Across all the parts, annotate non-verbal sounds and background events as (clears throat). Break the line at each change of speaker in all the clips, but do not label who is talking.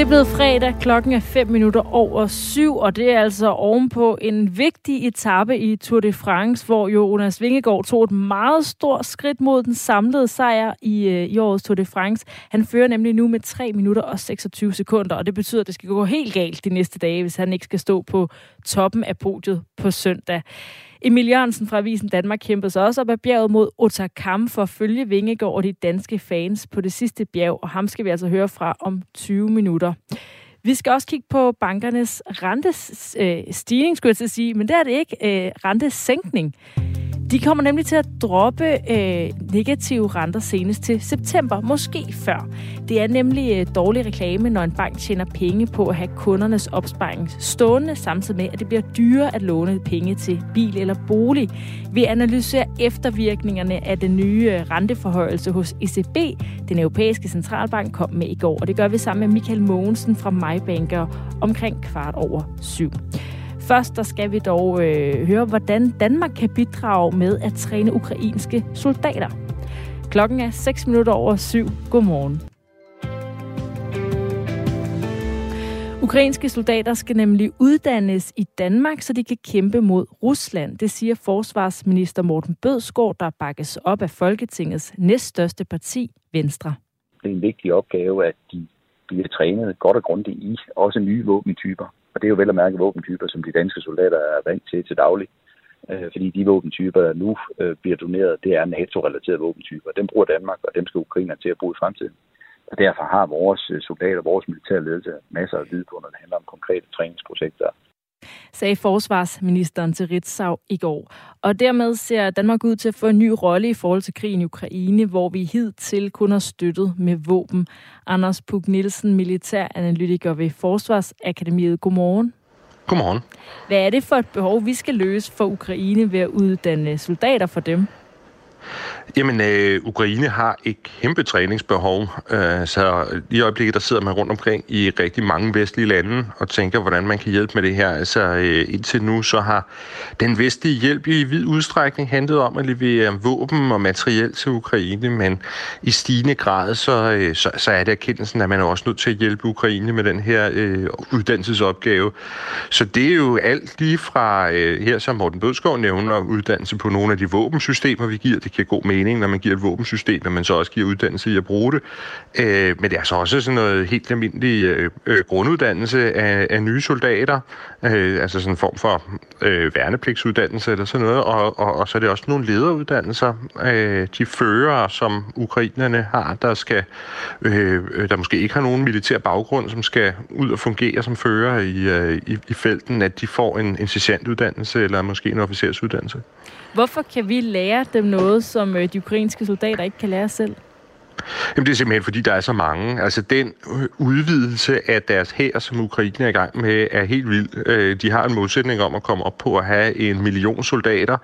Det er blevet fredag, klokken er 5 minutter over syv, og det er altså ovenpå en vigtig etape i Tour de France, hvor Jonas Vingegaard tog et meget stort skridt mod den samlede sejr i, øh, i årets Tour de France. Han fører nemlig nu med 3 minutter og 26 sekunder, og det betyder, at det skal gå helt galt de næste dage, hvis han ikke skal stå på toppen af podiet på søndag. Emil Jørgensen fra Avisen Danmark kæmpede sig også op ad bjerget mod Otakam for at følge Vingegaard og de danske fans på det sidste bjerg, og ham skal vi altså høre fra om 20 minutter. Vi skal også kigge på bankernes rentestigning, øh, skulle jeg til at sige, men det er det ikke. Øh, rentesænkning. De kommer nemlig til at droppe øh, negative renter senest til september, måske før. Det er nemlig øh, dårlig reklame, når en bank tjener penge på at have kundernes opsparing stående, samtidig med, at det bliver dyrere at låne penge til bil eller bolig. Vi analyserer eftervirkningerne af den nye øh, renteforhøjelse hos ECB, den europæiske centralbank, kom med i går. Og det gør vi sammen med Michael Mogensen fra MyBanker omkring kvart over syv. Først der skal vi dog øh, høre, hvordan Danmark kan bidrage med at træne ukrainske soldater. Klokken er 6 minutter over syv. Godmorgen. Ukrainske soldater skal nemlig uddannes i Danmark, så de kan kæmpe mod Rusland. Det siger forsvarsminister Morten Bødskov, der bakkes op af Folketingets næststørste parti, Venstre.
Det er en vigtig opgave, at de bliver trænet godt og grundigt i også nye våbentyper. Og det er jo vel at mærke våbentyper, som de danske soldater er vant til til daglig. Øh, fordi de våbentyper, der nu øh, bliver doneret, det er NATO-relaterede våbentyper. Dem bruger Danmark, og dem skal Ukraine til at bruge i fremtiden. Og derfor har vores øh, soldater, vores militære ledelse masser af viden på, når det handler om konkrete træningsprojekter
sagde forsvarsministeren til Ritzau i går. Og dermed ser Danmark ud til at få en ny rolle i forhold til krigen i Ukraine, hvor vi hidtil kun har støttet med våben. Anders Puk Nielsen, militæranalytiker ved Forsvarsakademiet. Godmorgen.
Godmorgen.
Hvad er det for et behov, vi skal løse for Ukraine ved at uddanne soldater for dem?
Jamen, øh, Ukraine har et kæmpe træningsbehov, øh, så i øjeblikket der sidder man rundt omkring i rigtig mange vestlige lande og tænker, hvordan man kan hjælpe med det her. Altså, øh, indtil nu så har den vestlige hjælp i vid udstrækning handlet om at levere våben og materiel til Ukraine, men i stigende grad så, øh, så, så er det erkendelsen, at man er også nødt til at hjælpe Ukraine med den her øh, uddannelsesopgave. Så det er jo alt lige fra øh, her, som Morten Bødskov nævner, uddannelse på nogle af de våbensystemer, vi giver. Det giver god mening når man giver et våbensystem, at man så også giver uddannelse i at bruge det. Øh, men det er så også sådan noget helt almindelig øh, øh, grunduddannelse af, af nye soldater, øh, altså sådan en form for øh, værnepligtsuddannelse eller sådan noget, og, og, og så er det også nogle lederuddannelser. Øh, de fører, som ukrainerne har, der skal øh, der måske ikke har nogen militær baggrund, som skal ud og fungere som fører i, øh, i, i felten, at de får en, en sergeantuddannelse eller måske en officersuddannelse.
Hvorfor kan vi lære dem noget, som øh, de ukrainske soldater ikke kan lære selv?
Jamen det er simpelthen, fordi der er så mange. Altså den udvidelse af deres hær, som Ukraine er i gang med, er helt vild. Øh, de har en modsætning om at komme op på at have en million soldater,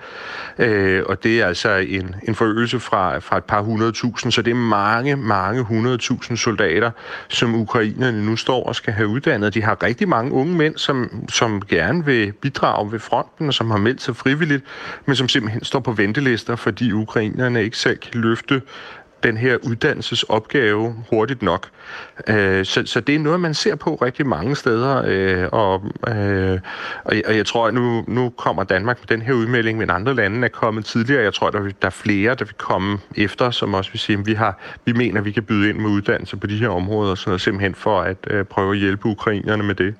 øh, og det er altså en, en forøgelse fra, fra et par hundredtusind, så det er mange, mange hundredtusind soldater, som ukrainerne nu står og skal have uddannet. De har rigtig mange unge mænd, som, som gerne vil bidrage ved fronten, og som har meldt sig frivilligt, men som simpelthen står på ventelister, fordi ukrainerne ikke selv kan løfte den her uddannelsesopgave hurtigt nok. Øh, så, så det er noget, man ser på rigtig mange steder, øh, og, øh, og jeg tror, at nu, nu kommer Danmark med den her udmelding, men andre lande er kommet tidligere. Jeg tror, der, der er flere, der vil komme efter, som også vil sige, at vi, har, vi mener, at vi kan byde ind med uddannelse på de her områder, sådan noget, simpelthen for at øh, prøve at hjælpe ukrainerne med det.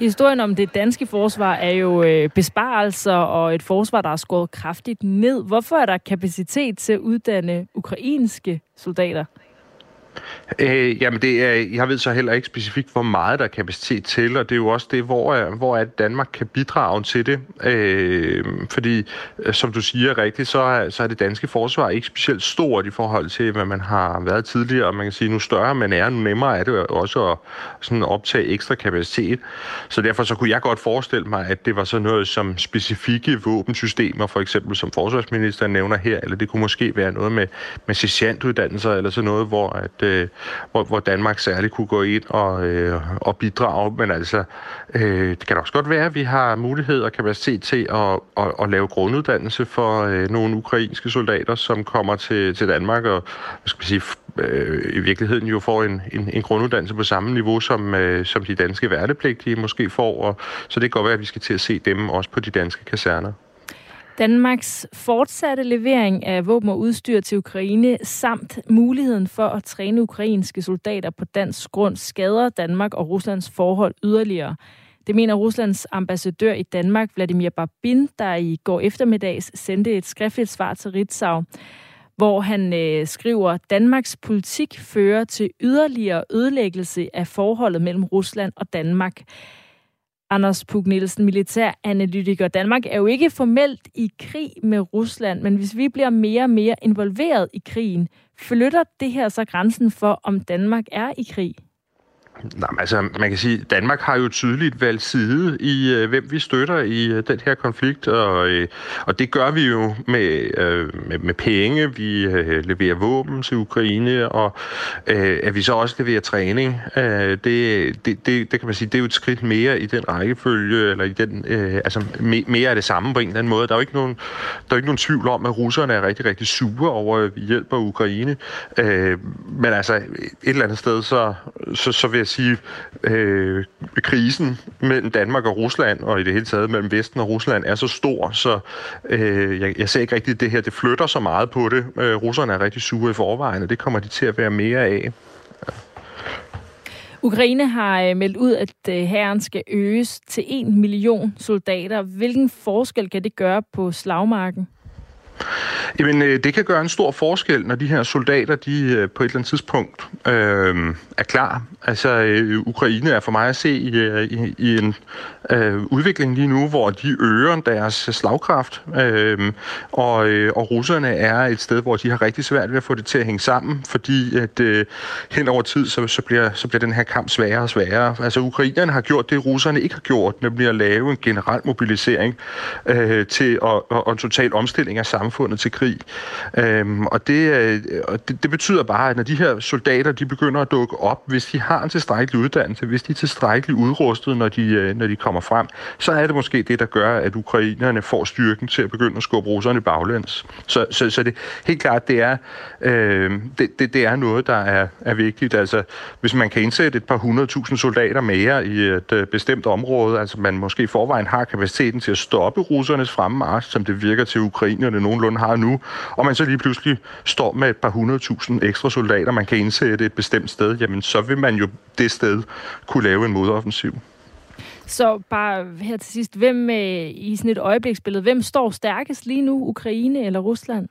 Historien om det danske forsvar er jo øh, besparelser og et forsvar, der er skåret kraftigt ned. Hvorfor er der kapacitet til at uddanne ukrainske soldater?
Øh, jamen, det er, jeg ved så heller ikke specifikt, hvor meget der er kapacitet til, og det er jo også det, hvor, hvor er Danmark kan bidrage til det. Øh, fordi, øh, som du siger rigtigt, så er, så er det danske forsvar ikke specielt stort i forhold til, hvad man har været tidligere. Og man kan sige, nu større man er, nu nemmere er det også at sådan optage ekstra kapacitet. Så derfor så kunne jeg godt forestille mig, at det var sådan noget som specifikke våbensystemer, for eksempel som forsvarsministeren nævner her, eller det kunne måske være noget med, med sergeantuddannelser, eller sådan noget, hvor at øh, hvor, hvor Danmark særligt kunne gå ind og, øh, og bidrage. Men altså, øh, det kan også godt være, at vi har mulighed og kapacitet til at, at, at lave grunduddannelse for øh, nogle ukrainske soldater, som kommer til, til Danmark og hvad skal sige, øh, i virkeligheden jo får en, en, en grunduddannelse på samme niveau, som, øh, som de danske værnepligtige måske får. Og, så det kan godt være, at vi skal til at se dem også på de danske kaserner.
Danmarks fortsatte levering af våben og udstyr til Ukraine samt muligheden for at træne ukrainske soldater på dansk grund skader Danmark og Ruslands forhold yderligere. Det mener Ruslands ambassadør i Danmark, Vladimir Babin, der i går eftermiddags sendte et skriftligt svar til Ritzau, hvor han øh, skriver, Danmarks politik fører til yderligere ødelæggelse af forholdet mellem Rusland og Danmark. Anders Pug Nielsen, militæranalytiker. Danmark er jo ikke formelt i krig med Rusland, men hvis vi bliver mere og mere involveret i krigen, flytter det her så grænsen for, om Danmark er i krig?
Nej, altså, man kan sige, at Danmark har jo tydeligt valgt side i, øh, hvem vi støtter i øh, den her konflikt, og, øh, og det gør vi jo med, øh, med, med penge. Vi øh, leverer våben til Ukraine, og øh, at vi så også leverer træning. Øh, det, det, det, det kan man sige, det er jo et skridt mere i den rækkefølge, eller i den, øh, altså me, mere af det samme på en eller anden måde. Der er jo ikke nogen, der er ikke nogen tvivl om, at russerne er rigtig, rigtig sure over, at vi hjælper Ukraine. Øh, men altså, et eller andet sted, så, så, så vil jeg sige, øh, krisen mellem Danmark og Rusland, og i det hele taget mellem Vesten og Rusland, er så stor, så øh, jeg, jeg ser ikke rigtigt, at det her det flytter så meget på det. Øh, russerne er rigtig sure i forvejen, og det kommer de til at være mere af. Ja.
Ukraine har øh, meldt ud, at øh, herren skal øges til 1 million soldater. Hvilken forskel kan det gøre på slagmarken?
Jamen, øh, det kan gøre en stor forskel, når de her soldater, de øh, på et eller andet tidspunkt øh, er klar. Altså, øh, Ukraine er for mig at se i, i, i en øh, udvikling lige nu, hvor de øger deres slagkraft, øh, og, øh, og russerne er et sted, hvor de har rigtig svært ved at få det til at hænge sammen, fordi at øh, hen over tid, så, så, bliver, så bliver den her kamp sværere og sværere. Altså, ukrainerne har gjort det, russerne ikke har gjort, nemlig at lave en generel mobilisering øh, til og, og en total omstilling af samfundet til krig. Øhm, og det, øh, og det, det betyder bare, at når de her soldater de begynder at dukke op, hvis de har en tilstrækkelig uddannelse, hvis de er tilstrækkeligt udrustet, når de, øh, når de kommer frem, så er det måske det, der gør, at ukrainerne får styrken til at begynde at skubbe russerne baglæns. Så, så, så det helt klart, det er, øh, det, det, det er noget, der er, er vigtigt. Altså, hvis man kan indsætte et par hundredtusind soldater mere i et øh, bestemt område, altså man måske i forvejen har kapaciteten til at stoppe russernes fremmarsch, som det virker til ukrainerne nogenlunde har nu, og man så lige pludselig står med et par hundredtusind ekstra soldater, man kan indsætte et bestemt sted, jamen så vil man jo det sted kunne lave en modoffensiv.
Så bare her til sidst, hvem øh, i sådan et øjebliksbillede, hvem står stærkest lige nu, Ukraine eller Rusland?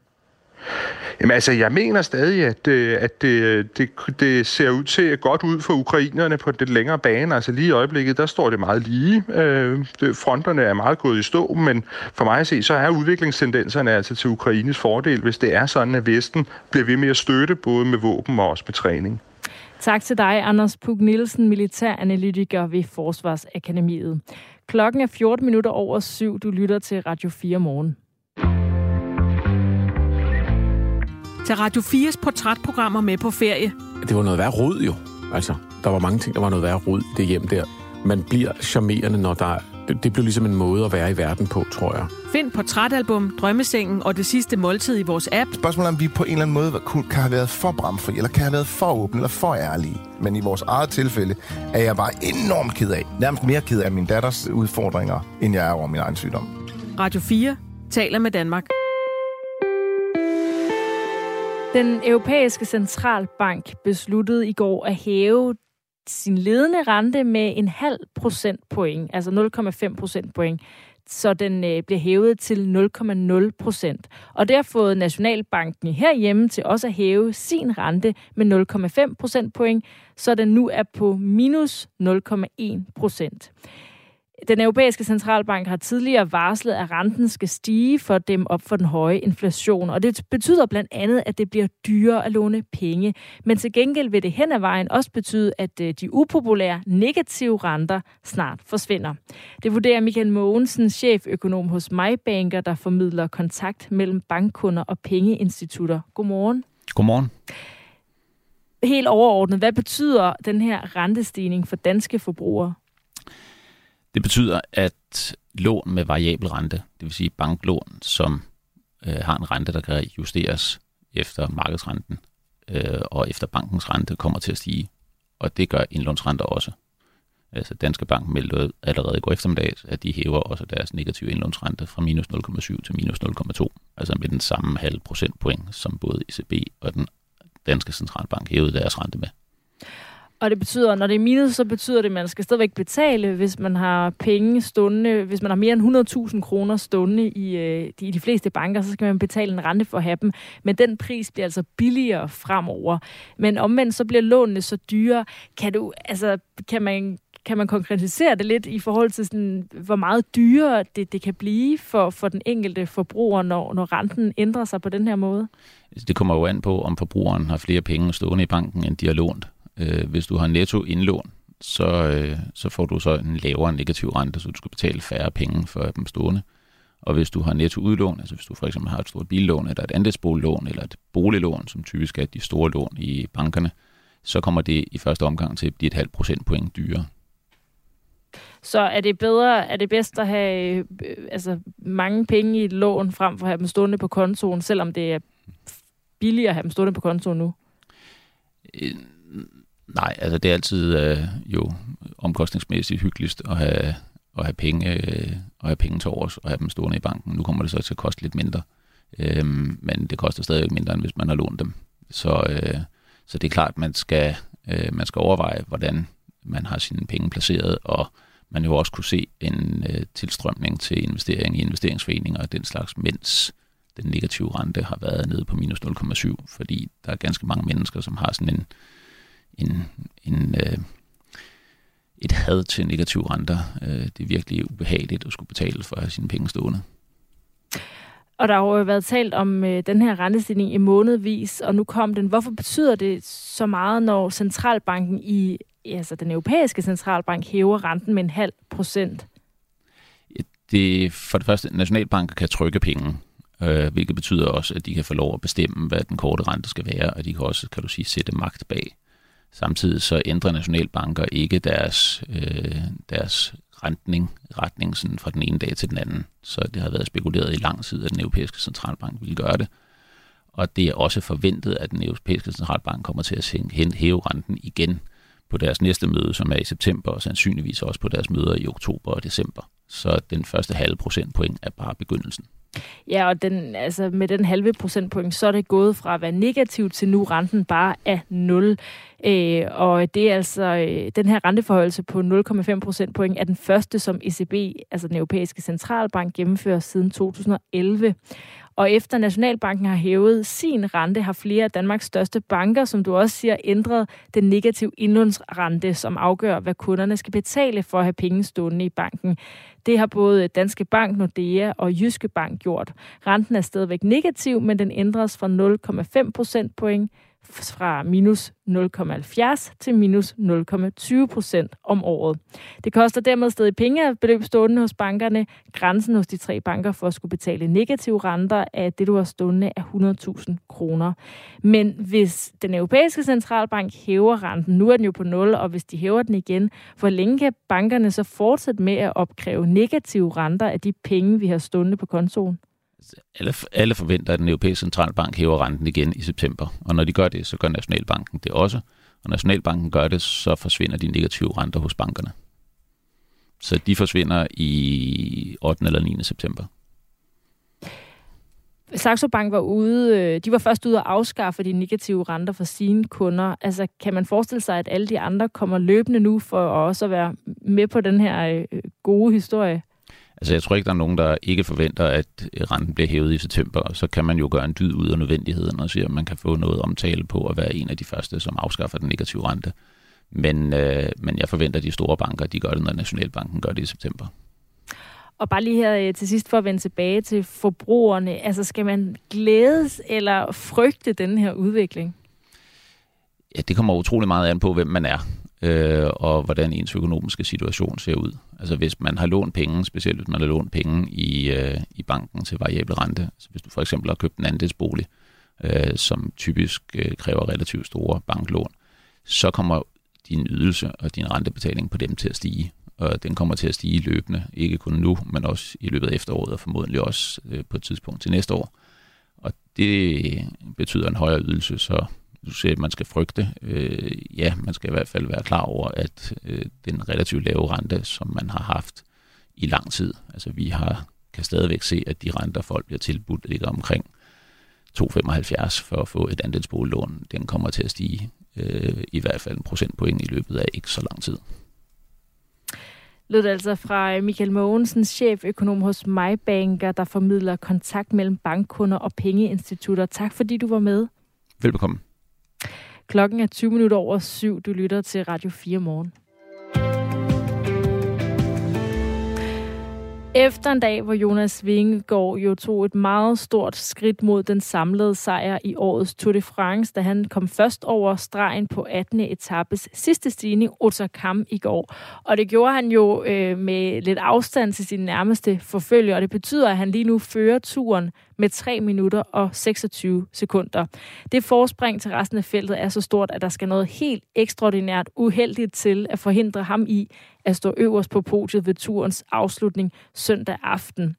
Jamen altså, jeg mener stadig, at, øh, at det, det, det ser ud til godt ud for ukrainerne på den længere bane. Altså lige i øjeblikket, der står det meget lige. Øh, fronterne er meget gået i stå, men for mig at se, så er udviklingstendenserne altså til Ukraines fordel, hvis det er sådan, at Vesten bliver ved med at støtte både med våben og også med træning.
Tak til dig, Anders Pug Nielsen, militæranalytiker ved Forsvarsakademiet. Klokken er 14 minutter over syv. Du lytter til Radio 4 morgen.
Til Radio 4's portrætprogrammer med på ferie.
Det var noget værd rod jo. Altså, der var mange ting, der var noget værd rod i det hjem der. Man bliver charmerende, når der det, det blev ligesom en måde at være i verden på, tror jeg.
Find portrætalbum, Drømmesengen og det sidste måltid i vores app.
Spørgsmålet er, om vi på en eller anden måde kan have været for bramfri, eller kan have været for åbne, eller for ærlige. Men i vores eget tilfælde er jeg bare enormt ked af, nærmest mere ked af min datters udfordringer, end jeg er over min egen sygdom.
Radio 4 taler med Danmark.
Den europæiske centralbank besluttede i går at hæve sin ledende rente med en halv procentpoint, altså 0,5 procentpoint, så den øh, bliver hævet til 0,0 procent. Og det har fået Nationalbanken herhjemme til også at hæve sin rente med 0,5 procentpoint, så den nu er på minus 0,1 procent. Den europæiske centralbank har tidligere varslet, at renten skal stige for dem op for den høje inflation, og det betyder blandt andet, at det bliver dyrere at låne penge. Men til gengæld vil det hen ad vejen også betyde, at øh, de upopulære negative renter snart forsvinder. Det vurderer Michael Mogensen, cheføkonom hos MyBanker, der formidler kontakt mellem bankkunder og pengeinstitutter. Godmorgen.
Godmorgen.
Helt overordnet, hvad betyder den her rentestigning for danske forbrugere?
Det betyder, at lån med variabel rente, det vil sige banklån, som øh, har en rente, der kan justeres efter markedsrenten, øh, og efter bankens rente kommer til at stige. Og det gør indlånsrenter også. Altså Danske Bank meldte allerede i går eftermiddag, at de hæver også deres negative indlånsrente fra minus 0,7 til minus 0,2. Altså med den samme halv procentpoint, som både ECB og den danske centralbank hævede deres rente med.
Og det betyder, når det er minus, så betyder det, at man skal stadigvæk betale, hvis man har penge stående, hvis man har mere end 100.000 kroner stående i, øh, de, i de fleste banker, så skal man betale en rente for at have dem. Men den pris bliver altså billigere fremover. Men omvendt så bliver lånene så dyre. Kan du, altså, kan man kan man konkretisere det lidt i forhold til, sådan, hvor meget dyrere det, det kan blive for, for den enkelte forbruger, når, når renten ændrer sig på den her måde?
Altså, det kommer jo an på, om forbrugeren har flere penge stående i banken, end de har lånt. Øh, hvis du har netto indlån, så, øh, så får du så en lavere negativ rente, så du skal betale færre penge for dem stående. Og hvis du har netto udlån, altså hvis du for eksempel har et stort billån, eller et andelsboliglån, eller et boliglån, som typisk er de store lån i bankerne, så kommer det i første omgang til at blive et halvt procentpoint dyrere.
Så er det bedre, er det bedst at have øh, altså, mange penge i et lån, frem for at have dem stående på kontoen, selvom det er billigere at have dem stående på kontoen nu?
Nej, altså det er altid øh, jo omkostningsmæssigt hyggeligst at have, at have penge, øh, at have penge til overs og have dem stående i banken. Nu kommer det så til at koste lidt mindre, øh, men det koster stadig mindre, end hvis man har lånt dem. Så, øh, så det er klart, at man skal, øh, man skal overveje, hvordan man har sine penge placeret, og man jo også kunne se en øh, tilstrømning til investering i investeringsforeninger og den slags, mens den negative rente har været nede på minus 0,7, fordi der er ganske mange mennesker, som har sådan en, en, en øh, et had til negative renter. Øh, det er virkelig ubehageligt at skulle betale for sine penge stående.
Og der har jo været talt om øh, den her rentestigning i månedvis, og nu kom den. Hvorfor betyder det så meget, når centralbanken i altså den europæiske centralbank hæver renten med en halv procent?
Det, for det første, nationalbanker kan trykke penge, øh, hvilket betyder også, at de kan få lov at bestemme, hvad den korte rente skal være, og de kan også, kan du sige, sætte magt bag. Samtidig så ændrer nationalbanker ikke deres, øh, deres rentning, retning sådan fra den ene dag til den anden. Så det har været spekuleret i lang tid, at den europæiske centralbank vil gøre det. Og det er også forventet, at den europæiske centralbank kommer til at hæve renten igen på deres næste møde, som er i september, og sandsynligvis også på deres møder i oktober og december. Så den første halve procentpoint er bare begyndelsen.
Ja, og den, altså med den halve procentpoint, så er det gået fra at være negativ til nu renten bare er 0. Øh, og det er altså, øh, den her renteforhøjelse på 0,5 procentpoint er den første, som ECB, altså den europæiske centralbank, gennemfører siden 2011. Og efter Nationalbanken har hævet sin rente, har flere af Danmarks største banker, som du også siger, ændret den negative indlånsrente, som afgør, hvad kunderne skal betale for at have penge stående i banken. Det har både Danske Bank, Nordea og Jyske Bank gjort. Renten er stadigvæk negativ, men den ændres fra 0,5 procentpoint fra minus 0,70 til minus 0,20 procent om året. Det koster dermed stadig penge at beløb stående hos bankerne. Grænsen hos de tre banker for at skulle betale negative renter af det, du har stående, er 100.000 kroner. Men hvis den europæiske centralbank hæver renten, nu er den jo på 0, og hvis de hæver den igen, hvor længe kan bankerne så fortsætte med at opkræve negative renter af de penge, vi har stående på kontoen?
Alle, alle forventer, at den europæiske centralbank hæver renten igen i september. Og når de gør det, så gør Nationalbanken det også. Og Nationalbanken gør det, så forsvinder de negative renter hos bankerne. Så de forsvinder i 8. eller 9. september.
Saxo Bank var ude, øh, de var først ude at afskaffe de negative renter for sine kunder. Altså, kan man forestille sig, at alle de andre kommer løbende nu for også at være med på den her øh, gode historie?
Altså jeg tror ikke, der er nogen, der ikke forventer, at renten bliver hævet i september, og så kan man jo gøre en dyd ud af nødvendigheden og sige, at man kan få noget omtale på at være en af de første, som afskaffer den negative rente. Men, øh, men jeg forventer, at de store banker, de gør det, når Nationalbanken gør det i september.
Og bare lige her øh, til sidst for at vende tilbage til forbrugerne. Altså skal man glædes eller frygte den her udvikling?
Ja, det kommer utrolig meget an på, hvem man er øh, og hvordan ens økonomiske situation ser ud. Altså hvis man har lånt penge, specielt hvis man har lånt penge i, øh, i banken til variabel rente, altså hvis du for eksempel har købt en andelsbolig, øh, som typisk øh, kræver relativt store banklån, så kommer din ydelse og din rentebetaling på dem til at stige. Og den kommer til at stige løbende, ikke kun nu, men også i løbet af efteråret og formodentlig også øh, på et tidspunkt til næste år. Og det betyder en højere ydelse, så du siger, at man skal frygte. Øh, ja, man skal i hvert fald være klar over, at øh, den relativt lave rente, som man har haft i lang tid, altså vi har kan stadigvæk se, at de renter, folk bliver tilbudt, ligger omkring 2,75 for at få et andelsboliglån. Den kommer til at stige øh, i hvert fald en procentpoint i løbet af ikke så lang tid.
Lød altså fra Michael Mogensen, cheføkonom hos MyBanker, der formidler kontakt mellem bankkunder og pengeinstitutter. Tak fordi du var med.
Velbekomme.
Klokken er 20 minutter over syv. Du lytter til Radio 4 morgen. Efter en dag, hvor Jonas Vingegaard jo tog et meget stort skridt mod den samlede sejr i årets Tour de France, da han kom først over stregen på 18. etappes sidste stigning, Otakam, i går. Og det gjorde han jo øh, med lidt afstand til sin nærmeste forfølger, og det betyder, at han lige nu fører turen med 3 minutter og 26 sekunder. Det forspring til resten af feltet er så stort, at der skal noget helt ekstraordinært uheldigt til at forhindre ham i at stå øverst på podiet ved turens afslutning søndag aften.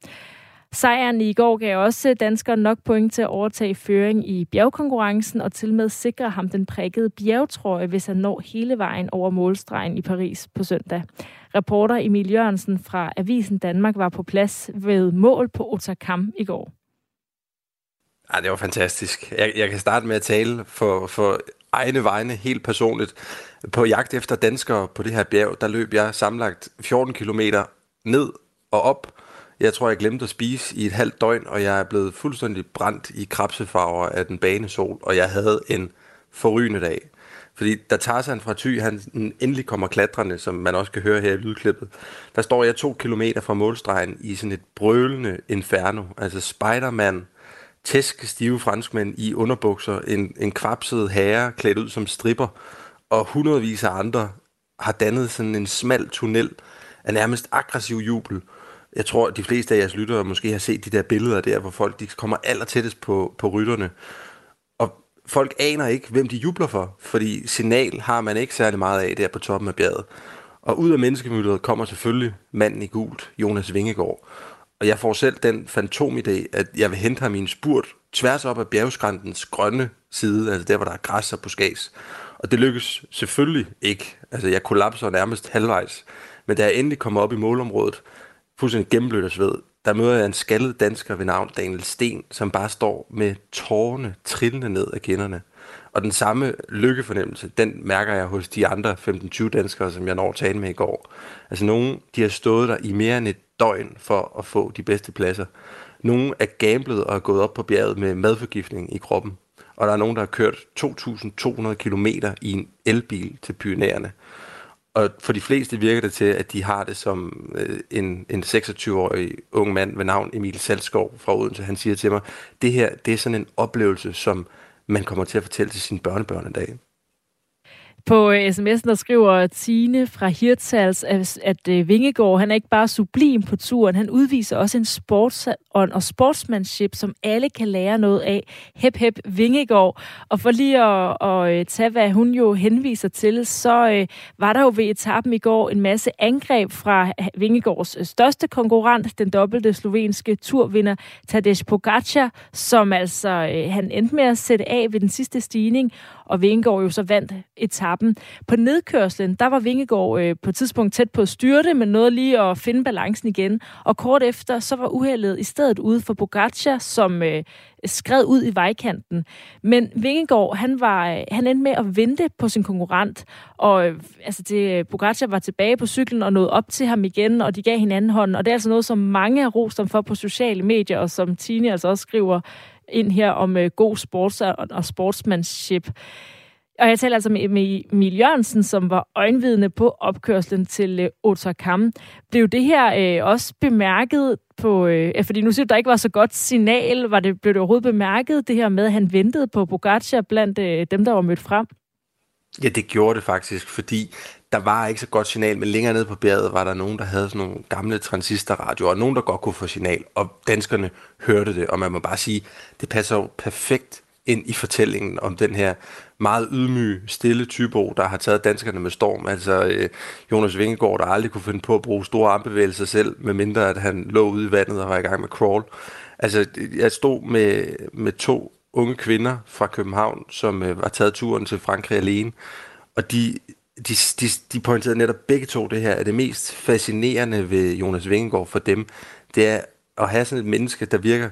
Sejren i går gav også danskere nok point til at overtage føring i bjergkonkurrencen og til med sikre ham den prikkede bjergtrøje, hvis han når hele vejen over målstregen i Paris på søndag. Reporter Emil Jørgensen fra Avisen Danmark var på plads ved mål på Otakam i går.
Ja, det var fantastisk. Jeg, jeg kan starte med at tale for, for egne vegne helt personligt. På jagt efter danskere på det her bjerg, der løb jeg samlet 14 km ned og op. Jeg tror, jeg glemte at spise i et halvt døgn, og jeg er blevet fuldstændig brændt i krabsefarver af den bane sol, og jeg havde en forrygende dag. Fordi da Tarzan fra Thy, han endelig kommer klatrende, som man også kan høre her i lydklippet, der står jeg to kilometer fra målstregen i sådan et brølende inferno. Altså Spider-Man, tæsk stive franskmænd i underbukser, en, en kvapset herre klædt ud som stripper, og hundredvis af andre har dannet sådan en smal tunnel af nærmest aggressiv jubel. Jeg tror, at de fleste af jeres lyttere måske har set de der billeder der, hvor folk de kommer allertættest på, på rytterne. Og folk aner ikke, hvem de jubler for, fordi signal har man ikke særlig meget af der på toppen af bjerget. Og ud af menneskemødet kommer selvfølgelig manden i gult, Jonas Vingegaard. Og jeg får selv den fantomidé, at jeg vil hente ham i en spurt tværs op ad bjergskrantens grønne side, altså der, hvor der er græs og buskæs. Og det lykkes selvfølgelig ikke. Altså, jeg kollapser nærmest halvvejs. Men da jeg endelig kommer op i målområdet, fuldstændig gennemblødt af sved, der møder jeg en skaldet dansker ved navn Daniel Sten, som bare står med tårerne trillende ned af kinderne. Og den samme lykkefornemmelse, den mærker jeg hos de andre 15-20 danskere, som jeg når at tale med i går. Altså nogen, de har stået der i mere end et døgn for at få de bedste pladser. Nogle er gamblet og er gået op på bjerget med madforgiftning i kroppen. Og der er nogen, der har kørt 2.200 km i en elbil til Pyrenæerne. Og for de fleste virker det til, at de har det som øh, en, en 26-årig ung mand ved navn Emil Salskov fra Odense. Han siger til mig, det her det er sådan en oplevelse, som man kommer til at fortælle til sine børnebørn en dag.
På øh, sms'en der skriver Tine fra Hirtals, at, øh, Vingegård, han er ikke bare sublim på turen, han udviser også en sportsånd og sportsmanship, som alle kan lære noget af. Hep, hep, Vingegård. Og for lige at, at øh, tage, hvad hun jo henviser til, så var der jo ved etappen i går en masse angreb fra Vingegårds største konkurrent, den dobbelte slovenske turvinder Tadej Pogacar, som altså han endte med at sætte af ved den sidste stigning, og Vingegaard jo så vandt etappen. På nedkørslen, der var Vingegaard øh, på et tidspunkt tæt på at styrte, men nåede lige at finde balancen igen. Og kort efter, så var uheldet i stedet ude for Pogacar, som øh, skred ud i vejkanten. Men Vingegaard, han, var, øh, han endte med at vente på sin konkurrent, og øh, altså det, øh, Pogacar var tilbage på cyklen og nåede op til ham igen, og de gav hinanden hånden, og det er altså noget, som mange har rost ham for på sociale medier, og som Tine altså også skriver ind her om øh, god sports og, og sportsmanship. Og jeg taler altså med Emil Jørgensen, som var øjenvidne på opkørslen til øh, Otakam. Blev det her øh, også bemærket på... Øh, fordi nu siger du, der ikke var så godt signal. Var det, blev det overhovedet bemærket, det her med, at han ventede på Pogacar blandt øh, dem, der var mødt frem?
Ja, det gjorde det faktisk, fordi der var ikke så godt signal, men længere nede på bjerget var der nogen, der havde sådan nogle gamle transistorradioer, og nogen, der godt kunne få signal, og danskerne hørte det, og man må bare sige, det passer jo perfekt ind i fortællingen om den her meget ydmyge, stille typo, der har taget danskerne med storm. Altså øh, Jonas Vingegaard, der aldrig kunne finde på at bruge store armbevægelser selv, medmindre at han lå ude i vandet og var i gang med crawl. Altså, jeg stod med, med to unge kvinder fra København, som øh, var taget turen til Frankrig alene. Og de, de, de, de pointerede netop begge to det her, at det mest fascinerende ved Jonas Vingegaard for dem, det er at have sådan et menneske, der virker,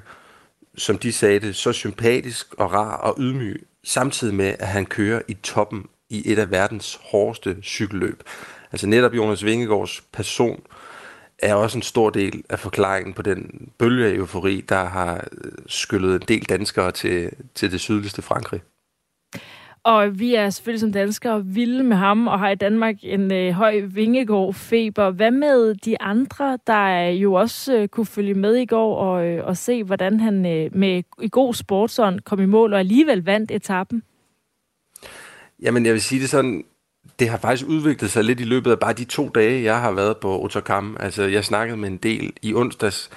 som de sagde det, så sympatisk og rar og ydmyg, samtidig med, at han kører i toppen i et af verdens hårdeste cykelløb. Altså netop Jonas Vingegaards person er også en stor del af forklaringen på den bølge af eufori, der har skyllet en del danskere til, til det sydligste Frankrig.
Og vi er selvfølgelig som danskere vilde med ham, og har i Danmark en øh, høj vingegård-feber. Hvad med de andre, der jo også øh, kunne følge med i går og, øh, og se, hvordan han øh, med i god sportsånd kom i mål og alligevel vandt etappen?
Jamen, jeg vil sige det sådan, det har faktisk udviklet sig lidt i løbet af bare de to dage, jeg har været på Otakam. Altså, jeg snakkede med en del i onsdags,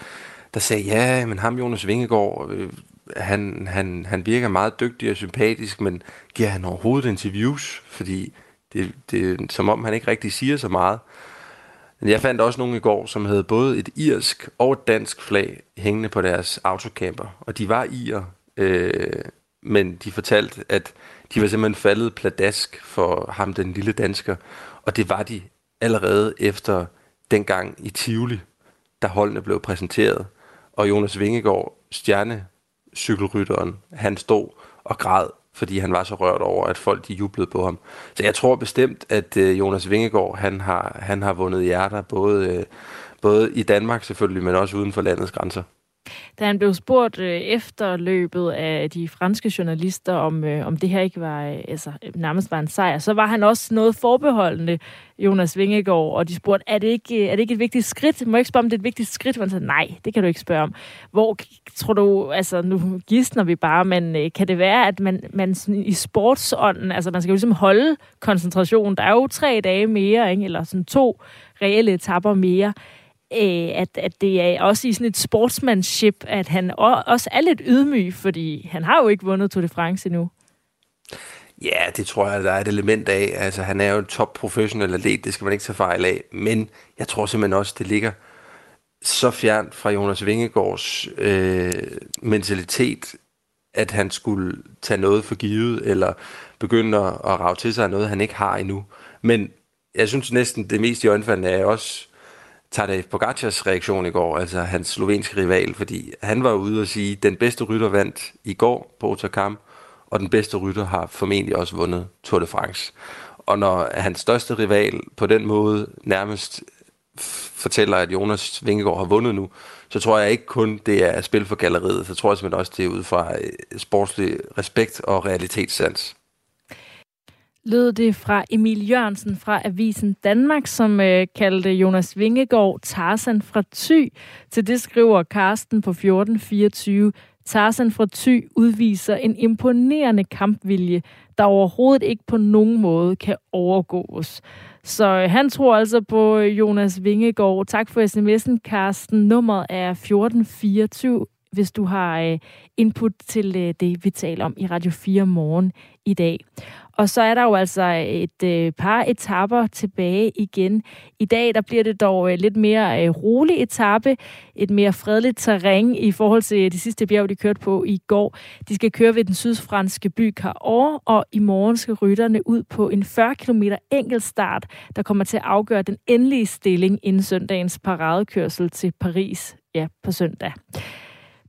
der sagde, ja, men ham Jonas Vingegaard, øh, han, han, han virker meget dygtig og sympatisk, men giver han overhovedet interviews? Fordi det, det er som om, han ikke rigtig siger så meget. Men jeg fandt også nogle i går, som havde både et irsk og et dansk flag hængende på deres autocamper. Og de var irer, øh, men de fortalte, at de var simpelthen faldet pladask for ham, den lille dansker. Og det var de allerede efter dengang i Tivoli, da holdene blev præsenteret. Og Jonas Vingegaard, stjernecykelrytteren, han stod og græd, fordi han var så rørt over, at folk de jublede på ham. Så jeg tror bestemt, at øh, Jonas Vingegaard, han har, han har vundet hjerter, både, øh, både i Danmark selvfølgelig, men også uden for landets grænser.
Da han blev spurgt øh, efter løbet af de franske journalister, om, øh, om det her ikke var øh, altså, nærmest var en sejr, så var han også noget forbeholdende, Jonas Vingegaard, og de spurgte, er det ikke, er det ikke et vigtigt skridt? Må jeg ikke spørge, om det er et vigtigt skridt? Han sagde, nej, det kan du ikke spørge om. Hvor tror du, altså nu gidsner vi bare, men øh, kan det være, at man, man sådan, i sportsånden, altså man skal jo ligesom holde koncentration, der er jo tre dage mere, ikke? eller sådan to reelle etapper mere, øh, at, at det er også i sådan et sportsmanship, at han også er lidt ydmyg, fordi han har jo ikke vundet Tour de France endnu.
Ja, det tror jeg, der er et element af. Altså, han er jo en top professionel atlet, det skal man ikke tage fejl af. Men jeg tror simpelthen også, det ligger så fjernt fra Jonas Vingegaards øh, mentalitet, at han skulle tage noget for givet, eller begynde at, at rave til sig noget, han ikke har endnu. Men jeg synes næsten, det mest i øjenfaldende er også Tadej Pogacars reaktion i går, altså hans slovenske rival, fordi han var ude og sige, at den bedste rytter vandt i går på Otakam, og den bedste rytter har formentlig også vundet Tour de France. Og når hans største rival på den måde nærmest fortæller, at Jonas Vingegaard har vundet nu, så tror jeg ikke kun, det er spil for galleriet, så tror jeg simpelthen også, det er ud fra øh, sportslig respekt og realitetssans
lød det fra Emil Jørgensen fra Avisen Danmark, som øh, kaldte Jonas Vingegaard Tarzan fra Thy. Til det skriver Karsten på 1424. Tarzan fra Thy udviser en imponerende kampvilje, der overhovedet ikke på nogen måde kan overgås. Så øh, han tror altså på øh, Jonas Vingegaard. Tak for sms'en, Karsten. Nummeret er 1424, hvis du har øh, input til øh, det, vi taler om i Radio 4 morgen i dag. Og så er der jo altså et øh, par etapper tilbage igen. I dag der bliver det dog lidt mere rolig etape, et mere fredeligt terræn i forhold til de sidste bjerg, de kørte på i går. De skal køre ved den sydfranske by Cahors, og i morgen skal rytterne ud på en 40 km enkeltstart, der kommer til at afgøre den endelige stilling inden søndagens paradekørsel til Paris ja, på søndag.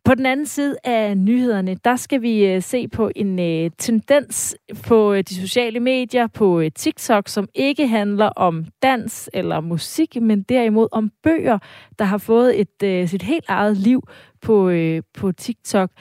På den anden side af nyhederne, der skal vi øh, se på en øh, tendens på øh, de sociale medier, på TikTok, som ikke handler om dans eller musik, men derimod om bøger, der har fået et sit helt eget liv på, på TikTok.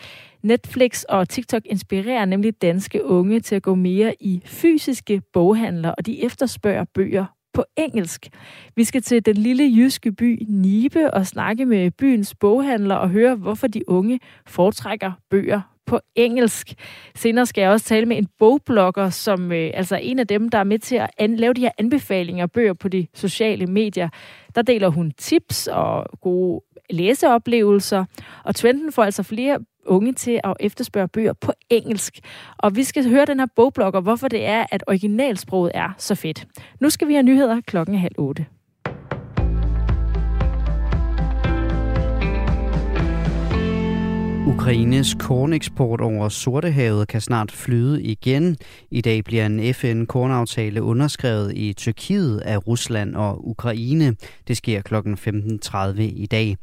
Netflix og TikTok inspirerer nemlig danske unge til at gå mere i fysiske boghandler, og de efterspørger bøger på engelsk. Vi skal til den lille jyske by Nibe og snakke med byens boghandler og høre, hvorfor de unge foretrækker bøger på engelsk. Senere skal jeg også tale med en bogblogger, som øh, altså en af dem, der er med til at an- lave de her anbefalinger af bøger på de sociale medier. Der deler hun tips og gode læseoplevelser, og Twenten får altså flere unge til at efterspørge bøger på engelsk. Og vi skal høre den her bogblogger, hvorfor det er, at originalsproget er så fedt. Nu skal vi have nyheder klokken halv otte.
Ukraines korneksport over Sortehavet kan snart flyde igen. I dag bliver en FN-kornaftale underskrevet i Tyrkiet af Rusland og Ukraine. Det sker kl. 15.30 i dag.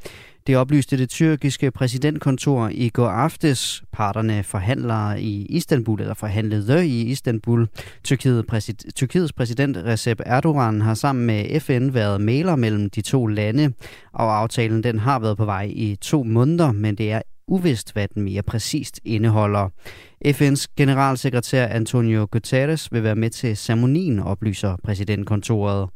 Det oplyste det tyrkiske præsidentkontor i går aftes. Parterne forhandler i Istanbul, eller forhandlede i Istanbul. Tyrkiet præsid- Tyrkiets præsident Recep Erdogan har sammen med FN været maler mellem de to lande, og aftalen den har været på vej i to måneder, men det er uvist, hvad den mere præcist indeholder. FN's generalsekretær Antonio Guterres vil være med til ceremonien, oplyser præsidentkontoret.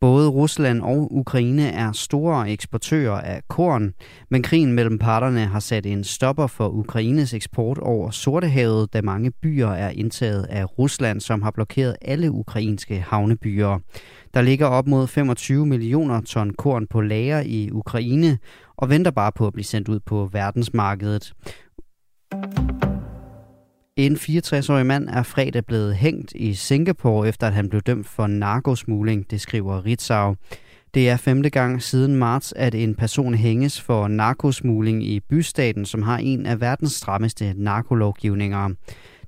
Både Rusland og Ukraine er store eksportører af korn, men krigen mellem parterne har sat en stopper for Ukraines eksport over Sortehavet, da mange byer er indtaget af Rusland, som har blokeret alle ukrainske havnebyer. Der ligger op mod 25 millioner ton korn på lager i Ukraine og venter bare på at blive sendt ud på verdensmarkedet. En 64-årig mand er fredag blevet hængt i Singapore, efter at han blev dømt for narkosmugling, det skriver Ritzau. Det er femte gang siden marts, at en person hænges for narkosmugling i bystaten, som har en af verdens strammeste narkolovgivninger.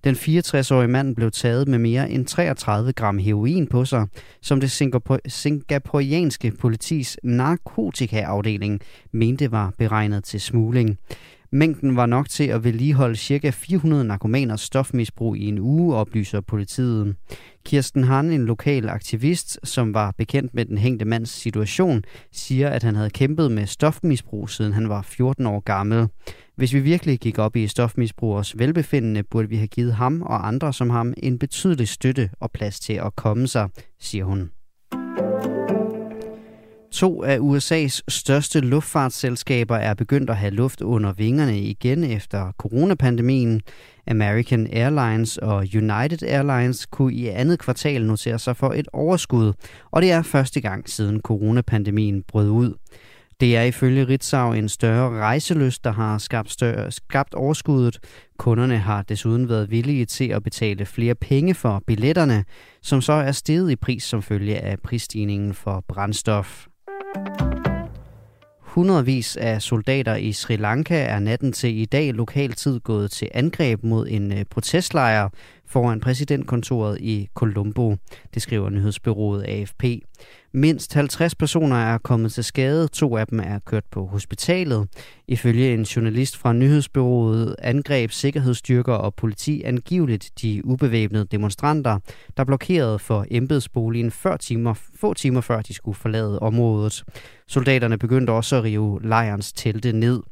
Den 64-årige mand blev taget med mere end 33 gram heroin på sig, som det singaporianske politis narkotikaafdeling mente var beregnet til smugling. Mængden var nok til at vedligeholde ca. 400 narkomaners stofmisbrug i en uge, oplyser politiet. Kirsten Han, en lokal aktivist, som var bekendt med den hængte mands situation, siger, at han havde kæmpet med stofmisbrug, siden han var 14 år gammel. Hvis vi virkelig gik op i stofmisbrugers velbefindende, burde vi have givet ham og andre som ham en betydelig støtte og plads til at komme sig, siger hun. To af USA's største luftfartsselskaber er begyndt at have luft under vingerne igen efter coronapandemien. American Airlines og United Airlines kunne i andet kvartal notere sig for et overskud, og det er første gang siden coronapandemien brød ud. Det er ifølge Ritzau en større rejseløst, der har skabt, større, skabt overskuddet. Kunderne har desuden været villige til at betale flere penge for billetterne, som så er steget i pris som følge af prisstigningen for brændstof. Hundredvis af soldater i Sri Lanka er natten til i dag lokaltid gået til angreb mod en øh, protestlejr foran præsidentkontoret i Colombo. Det skriver nyhedsbyrået AFP. Mindst 50 personer er kommet til skade. To af dem er kørt på hospitalet. Ifølge en journalist fra nyhedsbyrået angreb sikkerhedsstyrker og politi angiveligt de ubevæbnede demonstranter, der blokerede for embedsboligen før timer, få timer før de skulle forlade området. Soldaterne begyndte også at rive lejrens telte ned.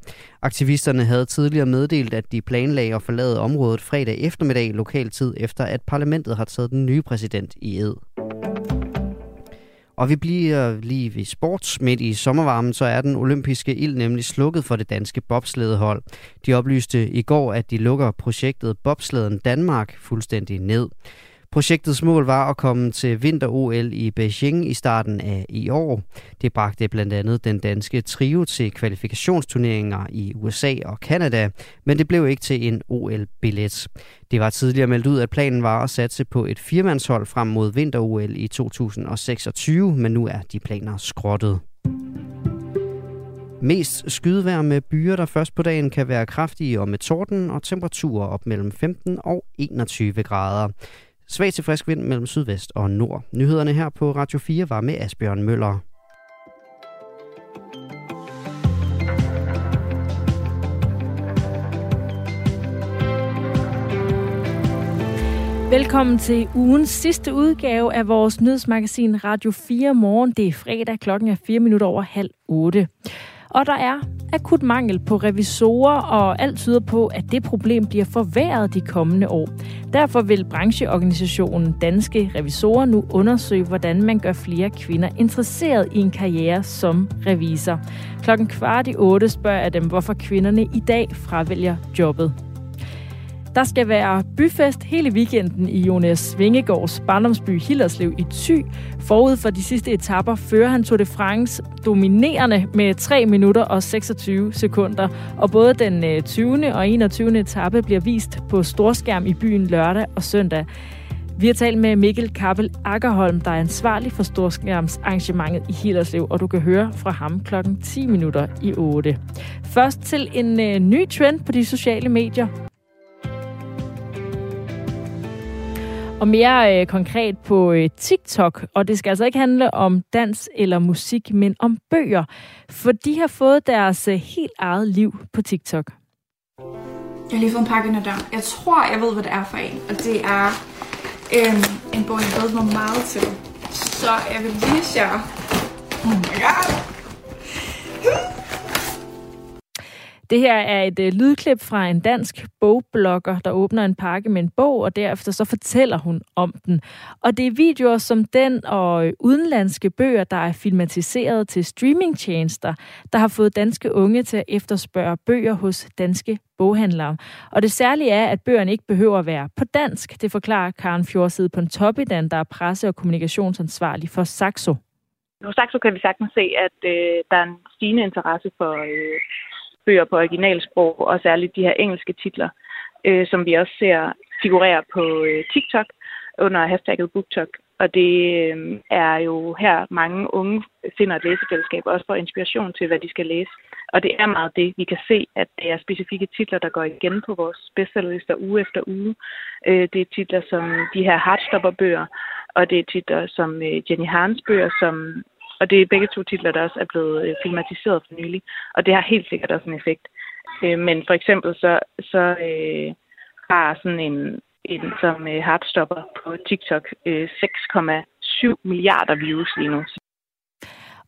Aktivisterne havde tidligere meddelt, at de planlagde at forlade området fredag eftermiddag lokal tid efter at parlamentet har taget den nye præsident i ed. Og vi bliver lige ved sports. Midt i sommervarmen, så er den olympiske ild nemlig slukket for det danske bobsledehold. De oplyste i går, at de lukker projektet Bobsleden Danmark fuldstændig ned. Projektets mål var at komme til vinter-OL i Beijing i starten af i år. Det bragte blandt andet den danske trio til kvalifikationsturneringer i USA og Kanada, men det blev ikke til en OL-billet. Det var tidligere meldt ud, at planen var at satse på et firmandshold frem mod vinter-OL i 2026, men nu er de planer skrottet. Mest skydevær med byer, der først på dagen kan være kraftige og med torden og temperaturer op mellem 15 og 21 grader. Svag til frisk vind mellem sydvest og nord. Nyhederne her på Radio 4 var med Asbjørn Møller.
Velkommen til ugens sidste udgave af vores nyhedsmagasin Radio 4 Morgen. Det er fredag, klokken er 4 minutter over halv 8. Og der er akut mangel på revisorer, og alt tyder på, at det problem bliver forværret de kommende år. Derfor vil brancheorganisationen Danske Revisorer nu undersøge, hvordan man gør flere kvinder interesseret i en karriere som revisor. Klokken kvart i otte spørger jeg dem, hvorfor kvinderne i dag fravælger jobbet. Der skal være byfest hele weekenden i Jonas Vingegaards barndomsby Hillerslev i Thy. Forud for de sidste etapper fører han Tour de France dominerende med 3 minutter og 26 sekunder. Og både den øh, 20. Og 21. etape bliver vist på storskærm i byen lørdag og søndag. Vi har talt med Mikkel Kappel Akkerholm, der er ansvarlig for storskærmsarrangementet i Hillerslev, og du kan høre fra ham klokken 10 minutter i 8. Først til en øh, ny trend på de sociale medier. Og mere øh, konkret på øh, TikTok, og det skal altså ikke handle om dans eller musik, men om bøger, for de har fået deres øh, helt eget liv på TikTok.
Jeg har lige fået en pakke ind der. Jeg tror, jeg ved, hvad det er for en, og det er øh, en bog, jeg har mig meget til. Så jeg vil vise jer. Oh my god.
Det her er et øh, lydklip fra en dansk bogblogger, der åbner en pakke med en bog, og derefter så fortæller hun om den. Og det er videoer som den og øh, udenlandske bøger, der er filmatiseret til streamingtjenester, der har fået danske unge til at efterspørge bøger hos danske boghandlere. Og det særlige er, at bøgerne ikke behøver at være på dansk. Det forklarer Karen Fjordside på en Topidan, der er presse- og kommunikationsansvarlig for Saxo.
Hos Saxo kan vi sagtens se, at øh, der er en stigende interesse for øh, bøger på originalsprog, og særligt de her engelske titler, øh, som vi også ser figurere på øh, TikTok under hashtagget BookTok. Og det øh, er jo her, mange unge finder et læsefællesskab, også for inspiration til, hvad de skal læse. Og det er meget det, vi kan se, at det er specifikke titler, der går igen på vores bestsellerlister uge efter uge. Øh, det er titler som de her Heartstopper-bøger, og det er titler som øh, Jenny Harns bøger, som og det er begge to titler, der også er blevet øh, filmatiseret for nylig. Og det har helt sikkert også en effekt. Øh, men for eksempel så, så øh, har sådan en, en som øh, Heartstopper på TikTok øh, 6,7 milliarder views lige nu.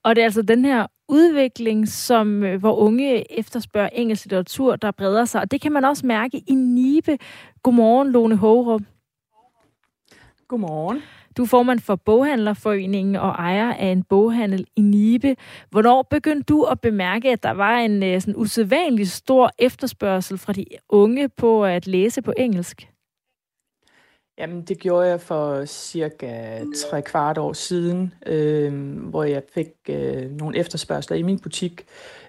Og det er altså den her udvikling, som øh, hvor unge efterspørger engelsk litteratur, der breder sig. Og det kan man også mærke i Nibe. Godmorgen, Lone Hågerup.
Godmorgen.
Du er formand for Boghandlerforeningen og ejer af en boghandel i Nibe. Hvornår begyndte du at bemærke, at der var en øh, sådan usædvanlig stor efterspørgsel fra de unge på at læse på engelsk?
Jamen, det gjorde jeg for cirka tre kvart år siden, øh, hvor jeg fik øh, nogle efterspørgsler i min butik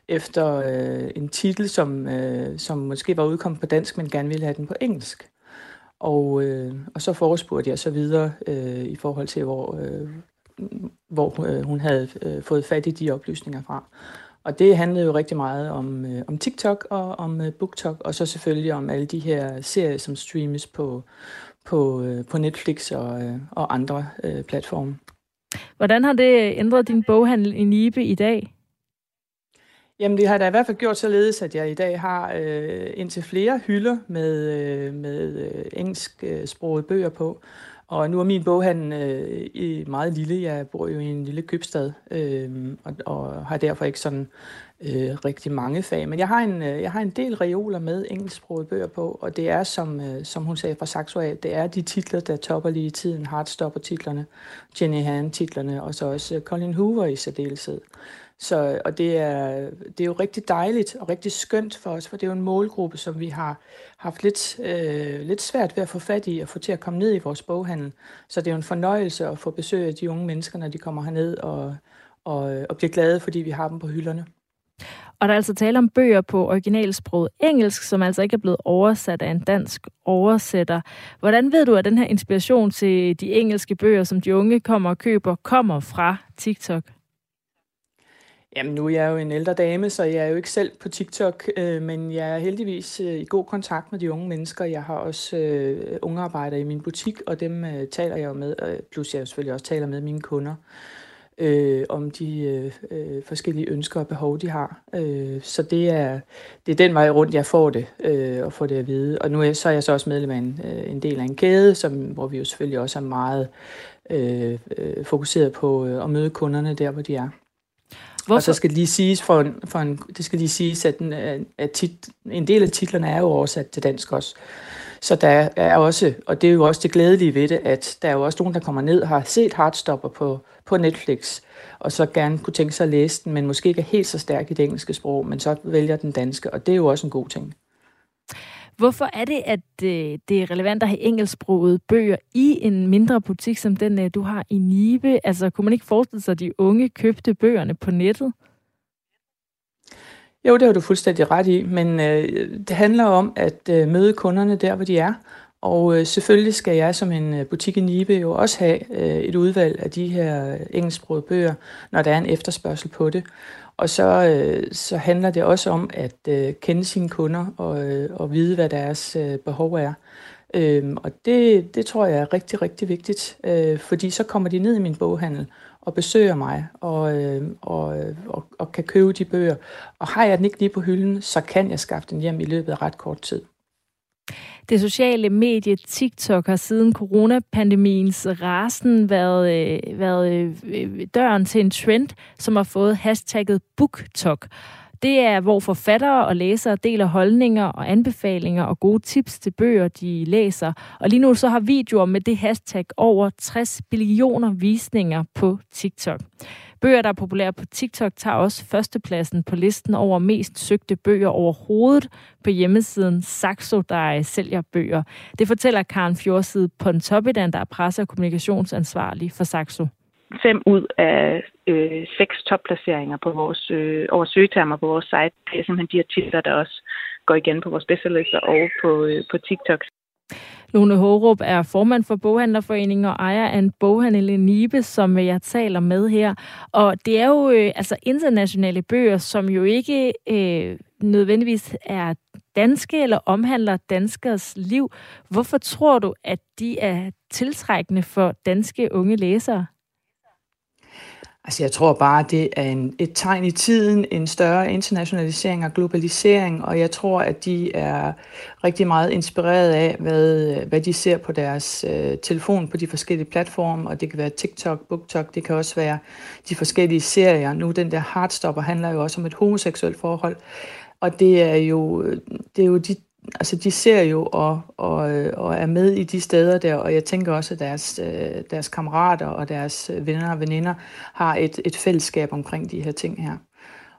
efter øh, en titel, som, øh, som måske var udkommet på dansk, men gerne ville have den på engelsk. Og, øh, og så forespurgte jeg så videre øh, i forhold til, hvor, øh, hvor øh, hun havde øh, fået fat i de oplysninger fra. Og det handlede jo rigtig meget om, øh, om TikTok og om øh, BookTok, og så selvfølgelig om alle de her serier, som streames på, på, øh, på Netflix og, øh, og andre øh, platforme.
Hvordan har det ændret din boghandel i Nibe i dag?
Jamen, det har da i hvert fald gjort således, at jeg i dag har øh, indtil flere hylder med, øh, med øh, engelsksprogede bøger på. Og nu er min boghandel øh, i meget lille. Jeg bor jo i en lille købstad, øh, og, og har derfor ikke sådan øh, rigtig mange fag. Men jeg har en, øh, jeg har en del reoler med engelsksprogede bøger på, og det er, som, øh, som hun sagde fra Saxo af, det er de titler, der topper lige i tiden. Heartstopper-titlerne, Jenny Han-titlerne, og så også øh, Colin Hoover i særdeleshed. Så, og det er, det er jo rigtig dejligt og rigtig skønt for os, for det er jo en målgruppe, som vi har haft lidt, øh, lidt svært ved at få fat i og få til at komme ned i vores boghandel. Så det er jo en fornøjelse at få besøg af de unge mennesker, når de kommer herned og, og, og bliver glade, fordi vi har dem på hylderne.
Og der er altså tale om bøger på originalsproget engelsk, som altså ikke er blevet oversat af en dansk oversætter. Hvordan ved du, at den her inspiration til de engelske bøger, som de unge kommer og køber, kommer fra TikTok?
Jamen, nu er jeg jo en ældre dame, så jeg er jo ikke selv på TikTok, øh, men jeg er heldigvis øh, i god kontakt med de unge mennesker. Jeg har også øh, unge arbejdere i min butik, og dem øh, taler jeg jo med, øh, plus jeg selvfølgelig også taler med mine kunder øh, om de øh, øh, forskellige ønsker og behov, de har. Øh, så det er, det er den vej rundt, jeg får det, øh, og får det at vide. Og nu er, så er jeg så også medlem af en, øh, en del af en kæde, som, hvor vi jo selvfølgelig også er meget øh, øh, fokuseret på øh, at møde kunderne der, hvor de er. Hvorfor? Og så skal det lige siges, for en, for en, det skal lige siges at, den, at tit, en del af titlerne er jo oversat til dansk også. Så der er også, og det er jo også det glædelige ved det, at der er jo også nogen, der kommer ned og har set Heartstopper på, på Netflix, og så gerne kunne tænke sig at læse den, men måske ikke er helt så stærk i det engelske sprog, men så vælger den danske, og det er jo også en god ting.
Hvorfor er det, at øh, det er relevant at have engelsksprogede bøger i en mindre butik som den, øh, du har i Nibe? Altså, kunne man ikke forestille sig, at de unge købte bøgerne på nettet?
Jo, det har du fuldstændig ret i, men øh, det handler om at øh, møde kunderne der, hvor de er, Og øh, selvfølgelig skal jeg som en øh, butik i Nibe jo også have øh, et udvalg af de her engelsksprogede bøger, når der er en efterspørgsel på det. Og så, øh, så handler det også om at øh, kende sine kunder og, øh, og vide, hvad deres øh, behov er. Øhm, og det, det tror jeg er rigtig, rigtig vigtigt, øh, fordi så kommer de ned i min boghandel og besøger mig og, øh, og, og, og kan købe de bøger. Og har jeg den ikke lige på hylden, så kan jeg skaffe den hjem i løbet af ret kort tid.
Det sociale medie TikTok har siden coronapandemiens rasen været, øh, været øh, døren til en trend, som har fået hashtagget BookTok. Det er, hvor forfattere og læsere deler holdninger og anbefalinger og gode tips til bøger, de læser. Og lige nu så har videoer med det hashtag over 60 billioner visninger på TikTok. Bøger, der er populære på TikTok, tager også førstepladsen på listen over mest søgte bøger overhovedet på hjemmesiden Saxo, der sælger bøger. Det fortæller Karen Fjordside Pontoppidan, der er presse- og kommunikationsansvarlig for Saxo
fem ud af øh, seks topplaceringer på vores, øh, over søgetermer på vores site. Det er simpelthen de artikler, der også går igen på vores bestsellerlister og på, øh, på TikTok.
Lone Hårup er formand for Boghandlerforeningen og ejer af en boghandel i Nibe, som jeg taler med her. Og det er jo øh, altså internationale bøger, som jo ikke øh, nødvendigvis er danske eller omhandler danskers liv. Hvorfor tror du, at de er tiltrækkende for danske unge læsere?
Altså jeg tror bare, det er en, et tegn i tiden, en større internationalisering og globalisering, og jeg tror, at de er rigtig meget inspireret af, hvad, hvad de ser på deres øh, telefon på de forskellige platforme, og det kan være TikTok, BookTok, det kan også være de forskellige serier. Nu den der Heartstopper handler jo også om et homoseksuelt forhold, og det er jo, øh, det er jo de altså de ser jo og, og, øh, og er med i de steder der, og jeg tænker også, at deres, øh, deres kammerater og deres øh, venner og veninder har et, et fællesskab omkring de her ting her.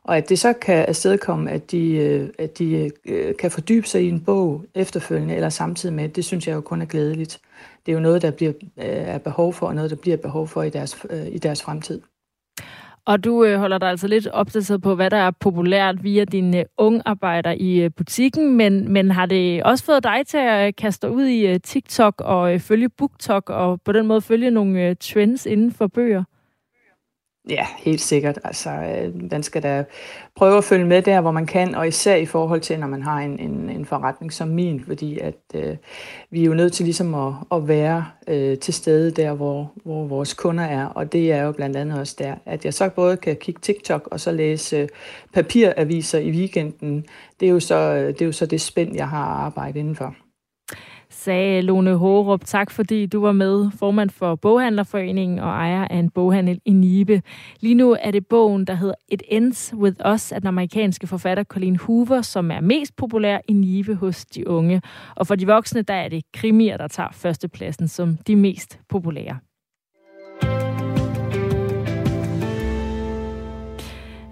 Og at det så kan afstedkomme, at de, at de kan fordybe sig i en bog efterfølgende eller samtidig med, det synes jeg jo kun er glædeligt. Det er jo noget, der bliver er behov for, og noget, der bliver behov for i deres, i deres fremtid.
Og du øh, holder dig altså lidt opdateret på, hvad der er populært via dine øh, unge arbejder i øh, butikken, men, men har det også fået dig til at øh, kaste dig ud i øh, TikTok og øh, følge BookTok og på den måde følge nogle øh, trends inden for bøger?
Ja, helt sikkert. Altså, øh, man skal da prøve at følge med der, hvor man kan, og især i forhold til, når man har en, en, en forretning som min, fordi at øh, vi er jo nødt til ligesom at, at være øh, til stede der, hvor, hvor vores kunder er, og det er jo blandt andet også der, at jeg så både kan kigge TikTok og så læse øh, papiraviser i weekenden. Det er jo så øh, det, er jo så det spænd, jeg har arbejdet indenfor
sagde Lone Hårup. Tak fordi du var med, formand for Boghandlerforeningen og ejer af en boghandel i Nibe. Lige nu er det bogen, der hedder It Ends With Us af den amerikanske forfatter Colleen Hoover, som er mest populær i Nibe hos de unge. Og for de voksne, der er det krimier, der tager førstepladsen som de mest populære.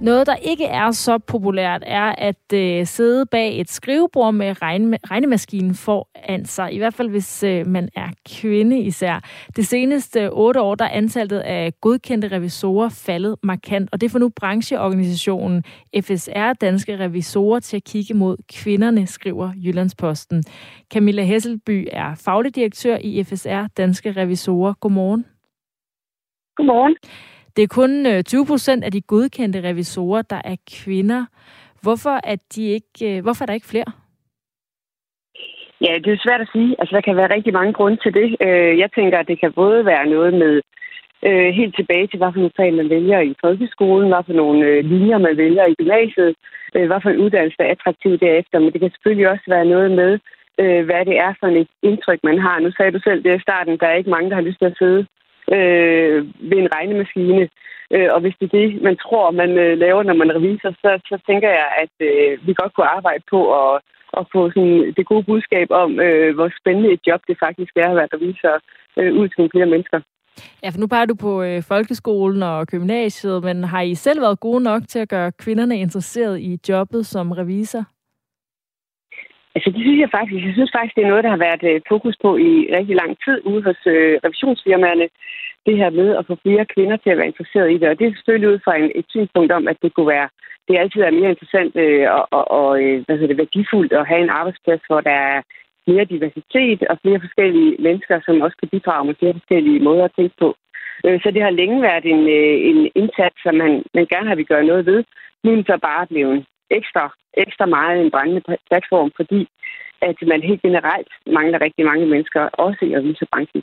Noget, der ikke er så populært, er at øh, sidde bag et skrivebord med regne, regnemaskinen foran sig. I hvert fald, hvis øh, man er kvinde især. Det seneste otte år, der er antallet af godkendte revisorer faldet markant, og det får nu brancheorganisationen FSR Danske Revisorer til at kigge mod kvinderne, skriver Jyllandsposten. Camilla Hesselby er faglig direktør i FSR Danske Revisorer. Godmorgen.
Godmorgen.
Det er kun øh, 20 procent af de godkendte revisorer, der er kvinder. Hvorfor er, de ikke, øh, hvorfor er der ikke flere?
Ja, det er svært at sige. Altså, der kan være rigtig mange grunde til det. Øh, jeg tænker, at det kan både være noget med helt tilbage til, hvad for nogle fag man vælger i folkeskolen, hvad for nogle linjer man vælger i gymnasiet, hvad for en uddannelse der er attraktiv derefter. Men det kan selvfølgelig også være noget med, hvad det er for et indtryk, man har. Nu sagde du selv det i starten, der er ikke mange, der har lyst til at sidde øh, ved en regnemaskine. Øh, og hvis det er det, man tror, man øh, laver, når man reviser, så, så tænker jeg, at øh, vi godt kunne arbejde på at, at få sådan det gode budskab om, øh, hvor spændende et job det faktisk er at være revisor øh, ud til nogle flere mennesker.
Ja, for nu peger du på øh, folkeskolen og gymnasiet, men har I selv været gode nok til at gøre kvinderne interesseret i jobbet som revisor?
Altså det synes jeg faktisk. Jeg synes faktisk, det er noget, der har været øh, fokus på i rigtig lang tid ude hos øh, revisionsfirmaerne. Det her med at få flere kvinder til at være interesseret i det. Og det er selvfølgelig ud fra en, et synspunkt om, at det kunne være, det altid er mere interessant øh, og, og, og øh, hvad hedder det, værdifuldt at have en arbejdsplads, hvor der er mere diversitet og flere forskellige mennesker, som også kan bidrage med flere forskellige måder at tænke på. Øh, så det har længe været en, en indsats, som man, man gerne har vi gøre noget ved. Nu er den så bare blevet ekstra, ekstra meget en brændende platform, fordi at man helt generelt mangler rigtig mange mennesker, også i revisorbranchen.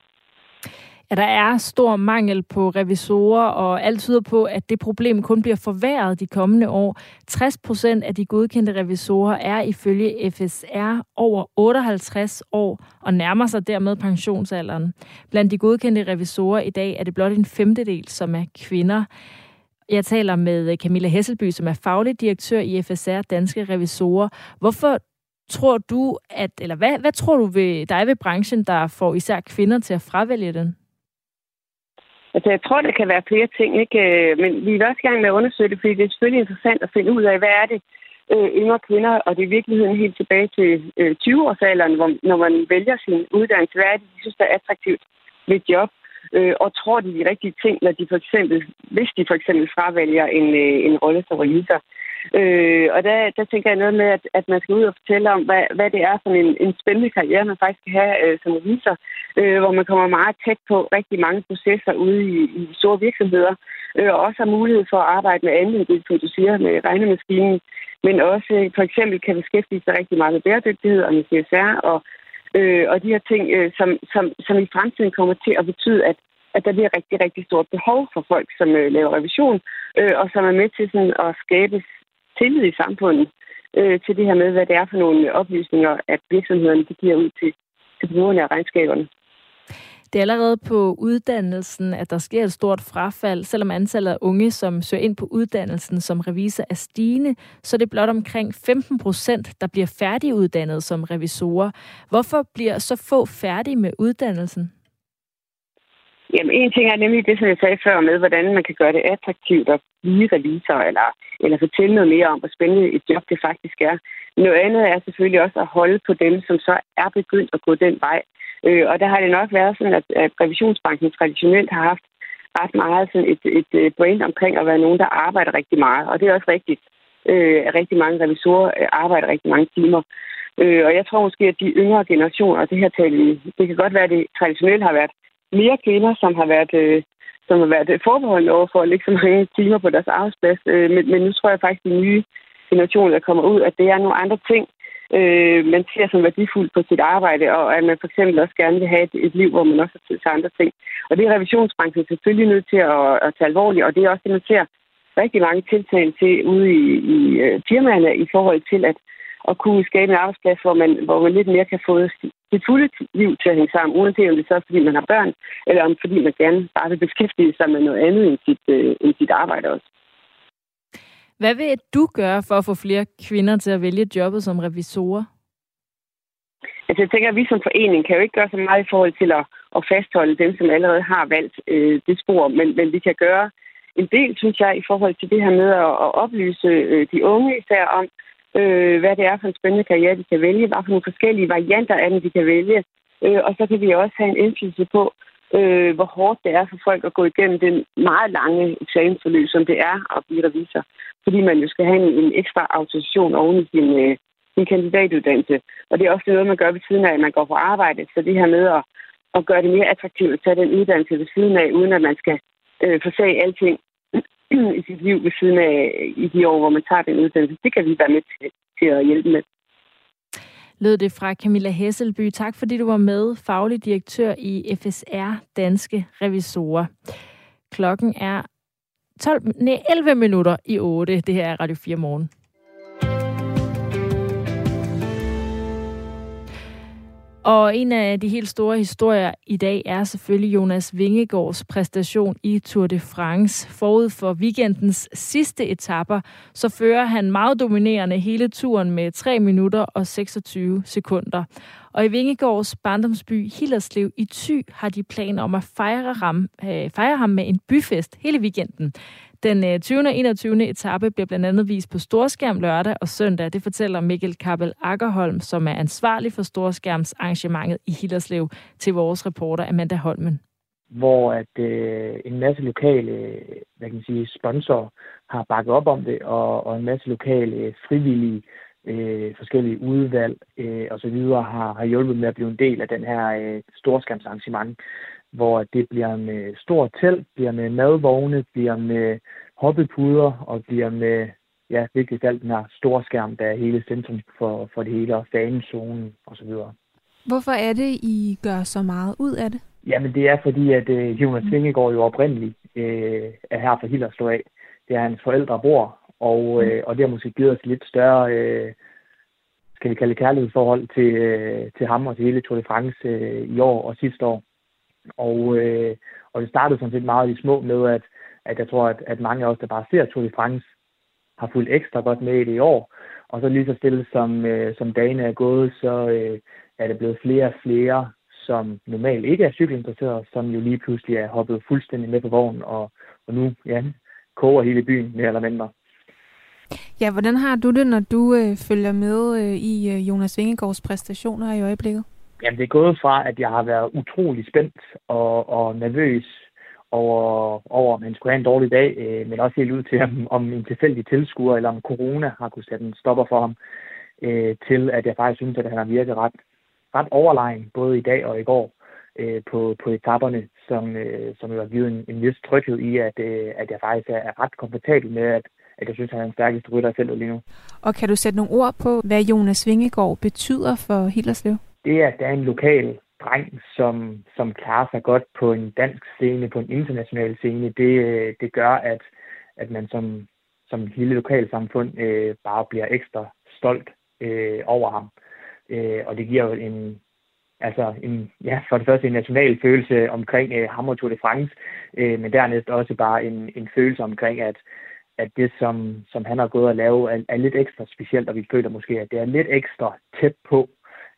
Ja, der er stor mangel på revisorer, og alt tyder på, at det problem kun bliver forværret de kommende år. 60 procent af de godkendte revisorer er ifølge FSR over 58 år og nærmer sig dermed pensionsalderen. Blandt de godkendte revisorer i dag er det blot en femtedel, som er kvinder. Jeg taler med øh, Camilla Hesselby, som er faglig direktør i FSR Danske Revisorer. Hvorfor tror du, at, eller hvad, hvad tror du ved dig ved branchen, der får især kvinder til at fravælge den?
Altså, jeg tror, der kan være flere ting, ikke? Øh, men vi er også i gang med at undersøge det, fordi det er selvfølgelig interessant at finde ud af, hvad er det øh, yngre kvinder, og det er i virkeligheden helt tilbage til øh, 20-årsalderen, hvor, når man vælger sin uddannelse, hvad er det, de synes, der er attraktivt ved job, øh, og tror de de rigtige ting, når de for eksempel, hvis de for eksempel fravælger en, øh, en rolle som revisor. Øh, og der, der tænker jeg noget med, at, at man skal ud og fortælle om, hvad, hvad det er for en, en spændende karriere, man faktisk skal have øh, som revisor, øh, hvor man kommer meget tæt på rigtig mange processer ude i, i store virksomheder, øh, og også har mulighed for at arbejde med andet, det, som du siger, med regnemaskinen, men også øh, for eksempel kan beskæftige sig rigtig meget med bæredygtighed og med CSR, og, øh, og de her ting, øh, som, som, som i fremtiden kommer til at betyde, at at der bliver rigtig, rigtig stort behov for folk, som øh, laver revision, øh, og som er med til sådan, at skabe tillid i samfundet øh, til det her med, hvad det er for nogle oplysninger, at virksomhederne de giver ud til, til brugerne af regnskaberne.
Det er allerede på uddannelsen, at der sker et stort frafald. Selvom antallet af unge, som søger ind på uddannelsen som revisor, er stigende, så er det blot omkring 15 procent, der bliver færdiguddannet som revisorer. Hvorfor bliver så få færdige med uddannelsen?
Jamen, en ting er nemlig det, som jeg sagde før med, hvordan man kan gøre det attraktivt at blive revisor, eller, eller fortælle noget mere om, hvor spændende et job det faktisk er. Noget andet er selvfølgelig også at holde på dem, som så er begyndt at gå den vej. Øh, og der har det nok været sådan, at, at revisionsbanken traditionelt har haft ret meget sådan et, et, brand omkring at være nogen, der arbejder rigtig meget. Og det er også rigtigt. Øh, rigtig mange revisorer øh, arbejder rigtig mange timer. Øh, og jeg tror måske, at de yngre generationer, og det her taler det kan godt være, at det traditionelt har været mere kvinder, som har været, øh, som har været forbeholdende over for at lægge så mange timer på deres arbejdsplads. Øh, men, men nu tror jeg faktisk, at de nye generationer, der kommer ud, at det er nogle andre ting, øh, man ser som værdifuldt på sit arbejde, og at man for eksempel også gerne vil have et, et liv, hvor man også har tid til andre ting. Og det er revisionsbranchen selvfølgelig nødt til at, at tage alvorligt, og det er også det, man ser rigtig mange tiltag til ude i, i øh, firmaerne i forhold til at, at kunne skabe en arbejdsplads, hvor man, hvor man lidt mere kan få sit fulde liv til at hænge sammen, uanset om det så er, fordi man har børn, eller om fordi man gerne bare vil beskæftige sig med noget andet end sit, øh, end sit arbejde også.
Hvad vil du gøre for at få flere kvinder til at vælge jobbet som revisorer?
Altså, jeg tænker, at vi som forening kan jo ikke gøre så meget i forhold til at, at fastholde dem, som allerede har valgt øh, det spor, men, men vi kan gøre en del, synes jeg, i forhold til det her med at, at oplyse øh, de unge især om, øh, hvad det er for en spændende karriere, de kan vælge, hvad for nogle forskellige varianter af den, de kan vælge. Øh, og så kan vi også have en indflydelse på, øh, hvor hårdt det er for folk at gå igennem den meget lange eksamensforløb, som det er at blive revisor. Fordi man jo skal have en, en ekstra autorisation oven i sin, øh, sin kandidatuddannelse. Og det er ofte noget, man gør ved siden af, at man går på arbejde. Så det her med at, at gøre det mere attraktivt at tage den uddannelse ved siden af, uden at man skal øh, forsage alting (clears throat) i sit liv ved siden af i de år, hvor man tager den uddannelse. Det kan vi være med til, til at hjælpe med.
Lød det fra Camilla Hesselby. Tak fordi du var med, faglig direktør i FSR Danske Revisorer. Klokken er 12, nej, 11 minutter i 8. Det her er Radio 4 morgen. Og en af de helt store historier i dag er selvfølgelig Jonas Vingegaards præstation i Tour de France. Forud for weekendens sidste etapper, så fører han meget dominerende hele turen med 3 minutter og 26 sekunder. Og i Vingegaards barndomsby Hillerslev i Thy har de planer om at fejre ham, øh, fejre ham med en byfest hele weekenden. Den øh, 20. Og 21. etape bliver blandt andet vist på storskærm lørdag og søndag. Det fortæller Mikkel Kappel Akkerholm, som er ansvarlig for storskærmsarrangementet i Hillerslev, til vores reporter Amanda Holmen.
Hvor at øh, en masse lokale hvad kan man sige, sponsorer har bakket op om det, og, og en masse lokale frivillige øh, forskellige udvalg øh, og så videre har, har hjulpet med at blive en del af den her øh, storskærmsarrangement, hvor det bliver med stor telt, bliver med madvogne, bliver med hoppepuder og bliver med, ja, vigtigst alt den her storskærm, der er hele centrum for, for det hele, og så videre.
Hvorfor er det, I gør så meget ud af det?
Jamen det er fordi, at øh, Jonas Vingegaard jo oprindeligt øh, er her for Hillerslev af. Det er hans forældre bor, og, øh, og det har måske givet os lidt større, øh, skal vi kalde kærlighedsforhold til, øh, til ham og til hele Tour de France øh, i år og sidste år. Og, øh, og det startede sådan set meget i små med, at, at jeg tror, at, at mange af os, der bare ser Tour de France, har fulgt ekstra godt med i det i år. Og så lige så stille som, øh, som dagene er gået, så øh, er det blevet flere og flere, som normalt ikke er cykelinteresserede, som jo lige pludselig er hoppet fuldstændig med på vognen, og, og nu ja, koger hele byen mere eller mindre.
Ja, hvordan har du det, når du øh, følger med øh, i øh, Jonas Vingegaards præstationer i øjeblikket?
Jamen, det er gået fra, at jeg har været utrolig spændt og, og nervøs over, over, om han skulle have en dårlig dag, øh, men også helt ud til, om, om en tilfældig tilskuer eller om corona har kunne sætte en stopper for ham, øh, til at jeg faktisk synes, at han har virket ret, ret overlegen, både i dag og i går, øh, på, på etaperne, som, øh, som jo har givet en, en vis tryghed i, at, øh, at jeg faktisk er, er ret komfortabel med, at, at jeg synes, han er den stærkeste rytter i feltet lige nu.
Og kan du sætte nogle ord på, hvad Jonas Vingegaard betyder for Hillerslev?
Det, at der er en lokal dreng, som, som klarer sig godt på en dansk scene, på en international scene, det, øh, det gør, at, at man som, som et lille lokalsamfund øh, bare bliver ekstra stolt øh, over ham. Øh, og det giver jo en, altså en, ja, for det første en national følelse omkring øh, og Tour de France, øh, men dernæst også bare en, en følelse omkring, at, at det, som, som han har gået og lavet, er, er lidt ekstra specielt, og vi føler måske, at det er lidt ekstra tæt på,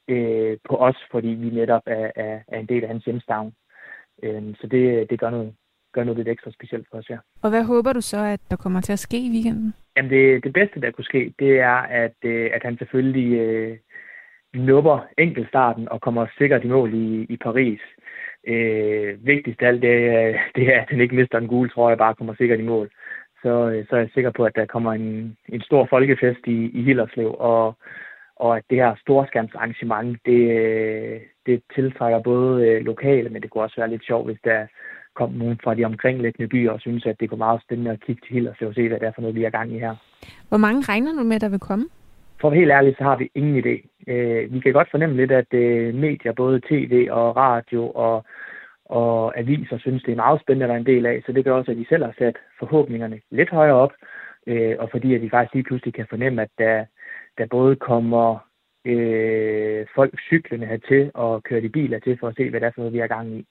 øh, på os, fordi vi netop er, er, er en del af hans hjemstavn. Øh, så det, det gør noget, gør noget lidt ekstra specielt for os, ja.
Og hvad håber du så, at der kommer til at ske i weekenden?
Jamen det, det bedste, der kunne ske, det er, at, øh, at han selvfølgelig øh, nupper enkeltstarten og kommer sikkert i mål i, i Paris. Øh, vigtigst af alt, det, det er, at han ikke mister en gule trøje, bare kommer sikkert i mål. Så, øh, så er jeg sikker på, at der kommer en, en stor folkefest i, i Hillerslev, og, og at det her storskærmsarrangement, det, det tiltrækker både øh, lokale, men det kunne også være lidt sjovt, hvis der kom nogen fra de omkringliggende byer og synes, at det kunne meget spændende at kigge til og se, hvad det er for noget, vi er gang i her.
Hvor mange regner du med, der vil komme?
For at være helt ærligt, så har vi ingen idé. Øh, vi kan godt fornemme lidt, at øh, medier, både tv og radio og, og aviser, synes, det er meget spændende at være en del af. Så det gør også, at de selv har sat forhåbningerne lidt højere op. Øh, og fordi at vi faktisk lige pludselig kan fornemme, at der, der både kommer øh, folk cyklerne hertil og kører de biler til for at se, hvad det er for noget, vi er gang i.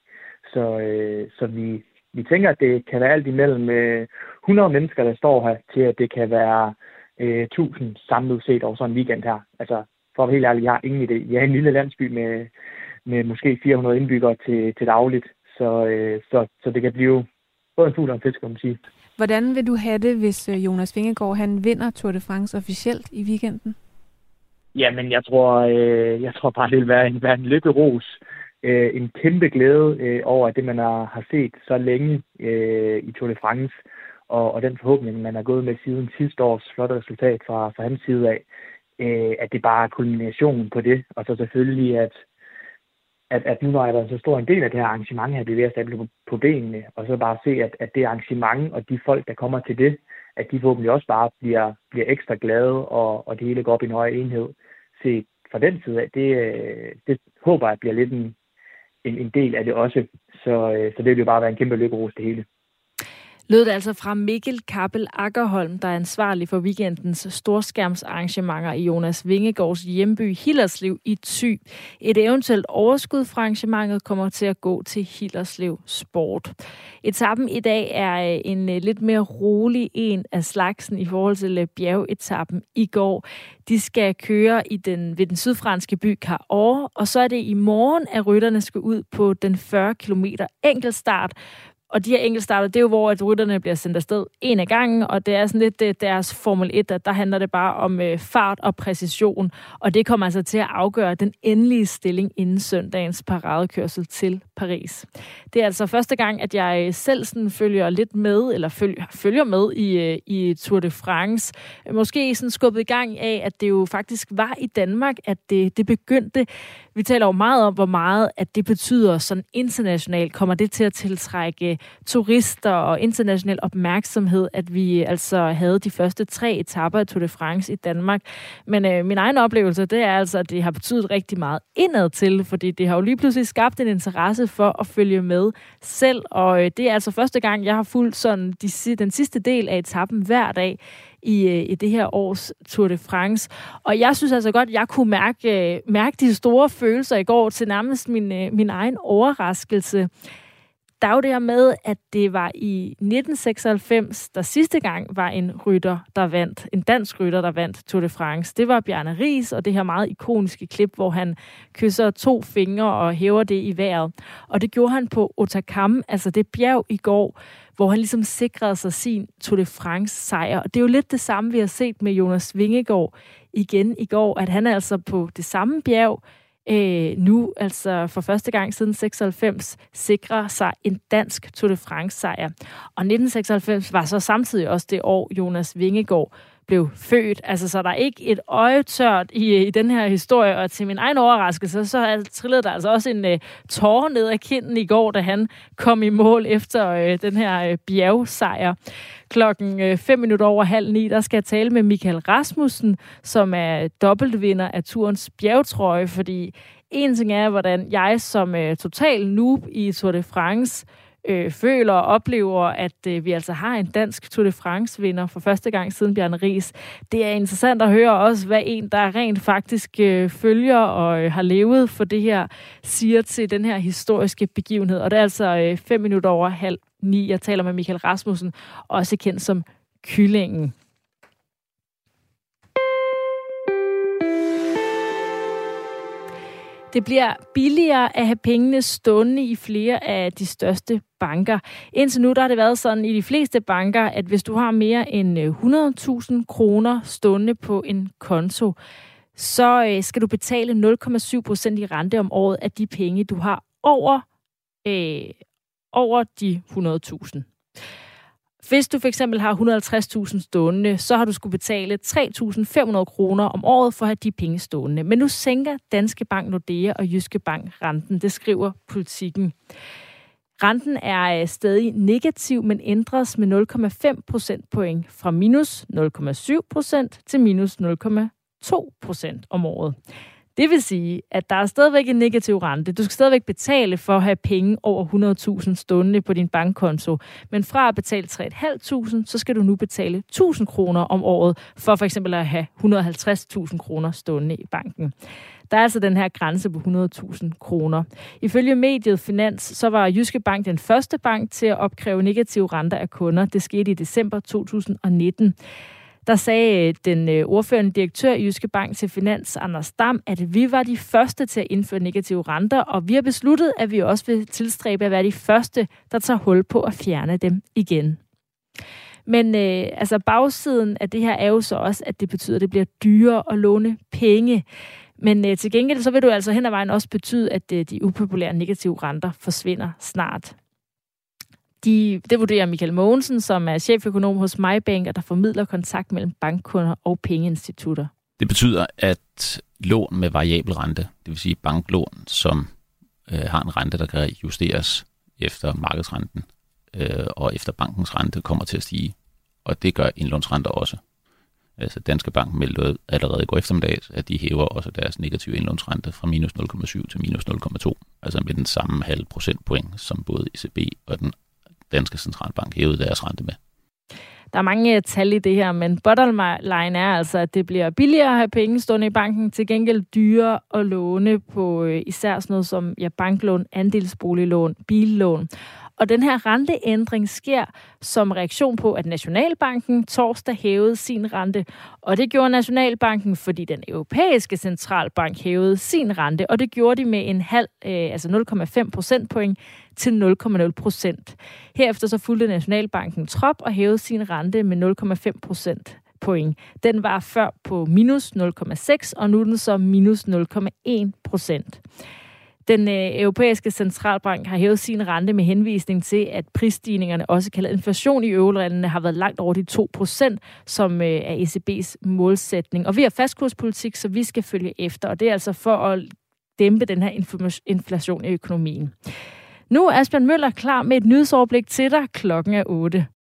Så, øh, så vi, vi tænker, at det kan være alt imellem øh, 100 mennesker, der står her, til at det kan være øh, 1000 samlet set over sådan en weekend her. Altså, for at være helt ærlig, jeg har ingen idé. Jeg er en lille landsby med, med måske 400 indbyggere til, til dagligt, så, øh, så, så det kan blive både en fugl og en fisk, kan man sige.
Hvordan vil du have det, hvis øh, Jonas Vingegaard han vinder Tour de France officielt i weekenden?
Jamen, jeg tror, øh, jeg tror bare, det vil være en, være en lykkeros. Øh, en kæmpe glæde øh, over det, man har, har set så længe øh, i Tour de France, og, og den forhåbning, man har gået med siden sidste års flotte resultat fra, fra hans side af, øh, at det bare er kulminationen på det, og så selvfølgelig, at, at, at nu når jeg været så stor en del af det her arrangement her, det ved at på, på benene, og så bare se, at, at det arrangement og de folk, der kommer til det, at de forhåbentlig også bare bliver, bliver ekstra glade, og, og det hele går op i en høj enhed. Se, fra den side af, det, det håber jeg bliver lidt en, en, en del af det også. Så, øh, så det vil jo bare være en kæmpe lykkeros det hele
lød det altså fra Mikkel Kappel Akkerholm, der er ansvarlig for weekendens storskærmsarrangementer i Jonas Vingegaards hjemby Hillerslev i Thy. Et eventuelt overskud fra arrangementet kommer til at gå til Hillerslev Sport. Etappen i dag er øh, en øh, lidt mere rolig en af slagsen i forhold til øh, bjergetappen i går. De skal køre i den, ved den sydfranske by Carore, og så er det i morgen, at rytterne skal ud på den 40 km enkeltstart og de her enkeltstarter, det er jo, hvor at rytterne bliver sendt afsted en af gangen, og det er sådan lidt øh, deres Formel 1, at der handler det bare om øh, fart og præcision, og det kommer altså til at afgøre den endelige stilling inden søndagens paradekørsel til Paris. Det er altså første gang, at jeg øh, selv sådan følger lidt med, eller følger, følger med i, øh, i Tour de France. Måske sådan skubbet i gang af, at det jo faktisk var i Danmark, at det, det begyndte. Vi taler jo meget om, hvor meget at det betyder sådan internationalt. Kommer det til at tiltrække turister og international opmærksomhed, at vi altså havde de første tre etapper af Tour de France i Danmark. Men øh, min egen oplevelse, det er altså, at det har betydet rigtig meget indad til, fordi det har jo lige pludselig skabt en interesse for at følge med selv, og øh, det er altså første gang, jeg har fulgt sådan de, den sidste del af etappen hver dag i, øh, i det her års Tour de France. Og jeg synes altså godt, at jeg kunne mærke, øh, mærke de store følelser i går til nærmest min, øh, min egen overraskelse der er jo det her med, at det var i 1996, der sidste gang var en rytter, der vandt, en dansk rytter, der vandt Tour de France. Det var Bjarne Ries, og det her meget ikoniske klip, hvor han kysser to fingre og hæver det i vejret. Og det gjorde han på Otakam, altså det bjerg i går, hvor han ligesom sikrede sig sin Tour de France sejr. Og det er jo lidt det samme, vi har set med Jonas Vingegaard igen i går, at han er altså på det samme bjerg, øh, nu, altså for første gang siden 96, sikrer sig en dansk Tour de France-sejr. Og 1996 var så samtidig også det år, Jonas Vingegaard blev født. Altså, så der er ikke et øje tørt i, i den her historie, og til min egen overraskelse, så trillede der altså også en uh, tårer ned ad kinden i går, da han kom i mål efter uh, den her uh, bjergsejr. Klokken 5 minutter over halv ni, der skal jeg tale med Michael Rasmussen, som er dobbeltvinder af turens bjergtrøje, fordi en ting er, hvordan jeg som uh, total noob i Tour de France øh, føler og oplever, at øh, vi altså har en dansk Tour de France-vinder for første gang siden Bjørn Ries. Det er interessant at høre også, hvad en, der rent faktisk øh, følger og øh, har levet for det her, siger til den her historiske begivenhed. Og det er altså øh, fem minutter over halv ni. Jeg taler med Michael Rasmussen, også kendt som Kyllingen. Det bliver billigere at have pengene stående i flere af de største banker. Indtil nu der har det været sådan i de fleste banker, at hvis du har mere end øh, 100.000 kroner stående på en konto, så øh, skal du betale 0,7 procent i rente om året af de penge, du har over, øh, over de 100.000. Hvis du for eksempel har 150.000 stående, så har du skulle betale 3.500 kroner om året for at have de penge stående. Men nu sænker Danske Bank, Nordea og Jyske Bank renten. Det skriver politikken. Renten er øh, stadig negativ, men ændres med 0,5 procentpoint fra minus 0,7 procent til minus 0,2 procent om året. Det vil sige, at der er stadigvæk en negativ rente. Du skal stadigvæk betale for at have penge over 100.000 stående på din bankkonto. Men fra at betale 3.500, så skal du nu betale 1.000 kroner om året for for eksempel at have 150.000 kroner stående i banken. Der er altså den her grænse på 100.000 kroner. Ifølge mediet Finans, så var Jyske Bank den første bank til at opkræve negative renter af kunder. Det skete i december 2019 der sagde øh, den øh, ordførende direktør i Jyske Bank til Finans, Anders Dam, at vi var de første til at indføre negative renter, og vi har besluttet, at vi også vil tilstræbe at være de første, der tager hul på at fjerne dem igen. Men øh, altså bagsiden af det her er jo så også, at det betyder, at det bliver dyrere at låne penge. Men øh, til gengæld så vil du altså hen ad vejen også betyde, at øh, de upopulære negative renter forsvinder snart. De, det vurderer Michael Mogensen, som er cheføkonom hos MyBank, der formidler kontakt mellem bankkunder og pengeinstitutter.
Det betyder, at lån med variabel rente, det vil sige banklån, som øh, har en rente, der kan justeres efter markedsrenten øh, og efter bankens rente, kommer til at stige. Og det gør indlånsrenter også. Altså Danske Bank meldte allerede i går eftermiddag, at de hæver også deres negative indlånsrente fra minus 0,7 til minus 0,2. Altså med den samme halv procentpoint, som både ECB og den danske centralbank hævede deres rente med.
Der er mange øh, tal i det her, men bottom line er altså, at det bliver billigere at have penge stående i banken, til gengæld dyrere at låne på øh, især sådan noget som ja, banklån, andelsboliglån, billån. Og den her renteændring sker som reaktion på, at Nationalbanken torsdag hævede sin rente. Og det gjorde Nationalbanken, fordi den europæiske centralbank hævede sin rente, og det gjorde de med en halv, øh, altså 0,5 procentpoint til 0,0 procent. Herefter så fulgte Nationalbanken trop og hævede sin rente med 0,5 procent point. Den var før på minus 0,6, og nu er den så minus 0,1 procent. Den øh, europæiske centralbank har hævet sin rente med henvisning til, at prisstigningerne, også kaldet inflation i eurolandene, har været langt over de 2 procent, som øh, er ECB's målsætning. Og vi har fastkurspolitik, så vi skal følge efter, og det er altså for at dæmpe den her inflation i økonomien. Nu er Asbjørn Møller klar med et nyhedsoverblik til dig. Klokken er 8.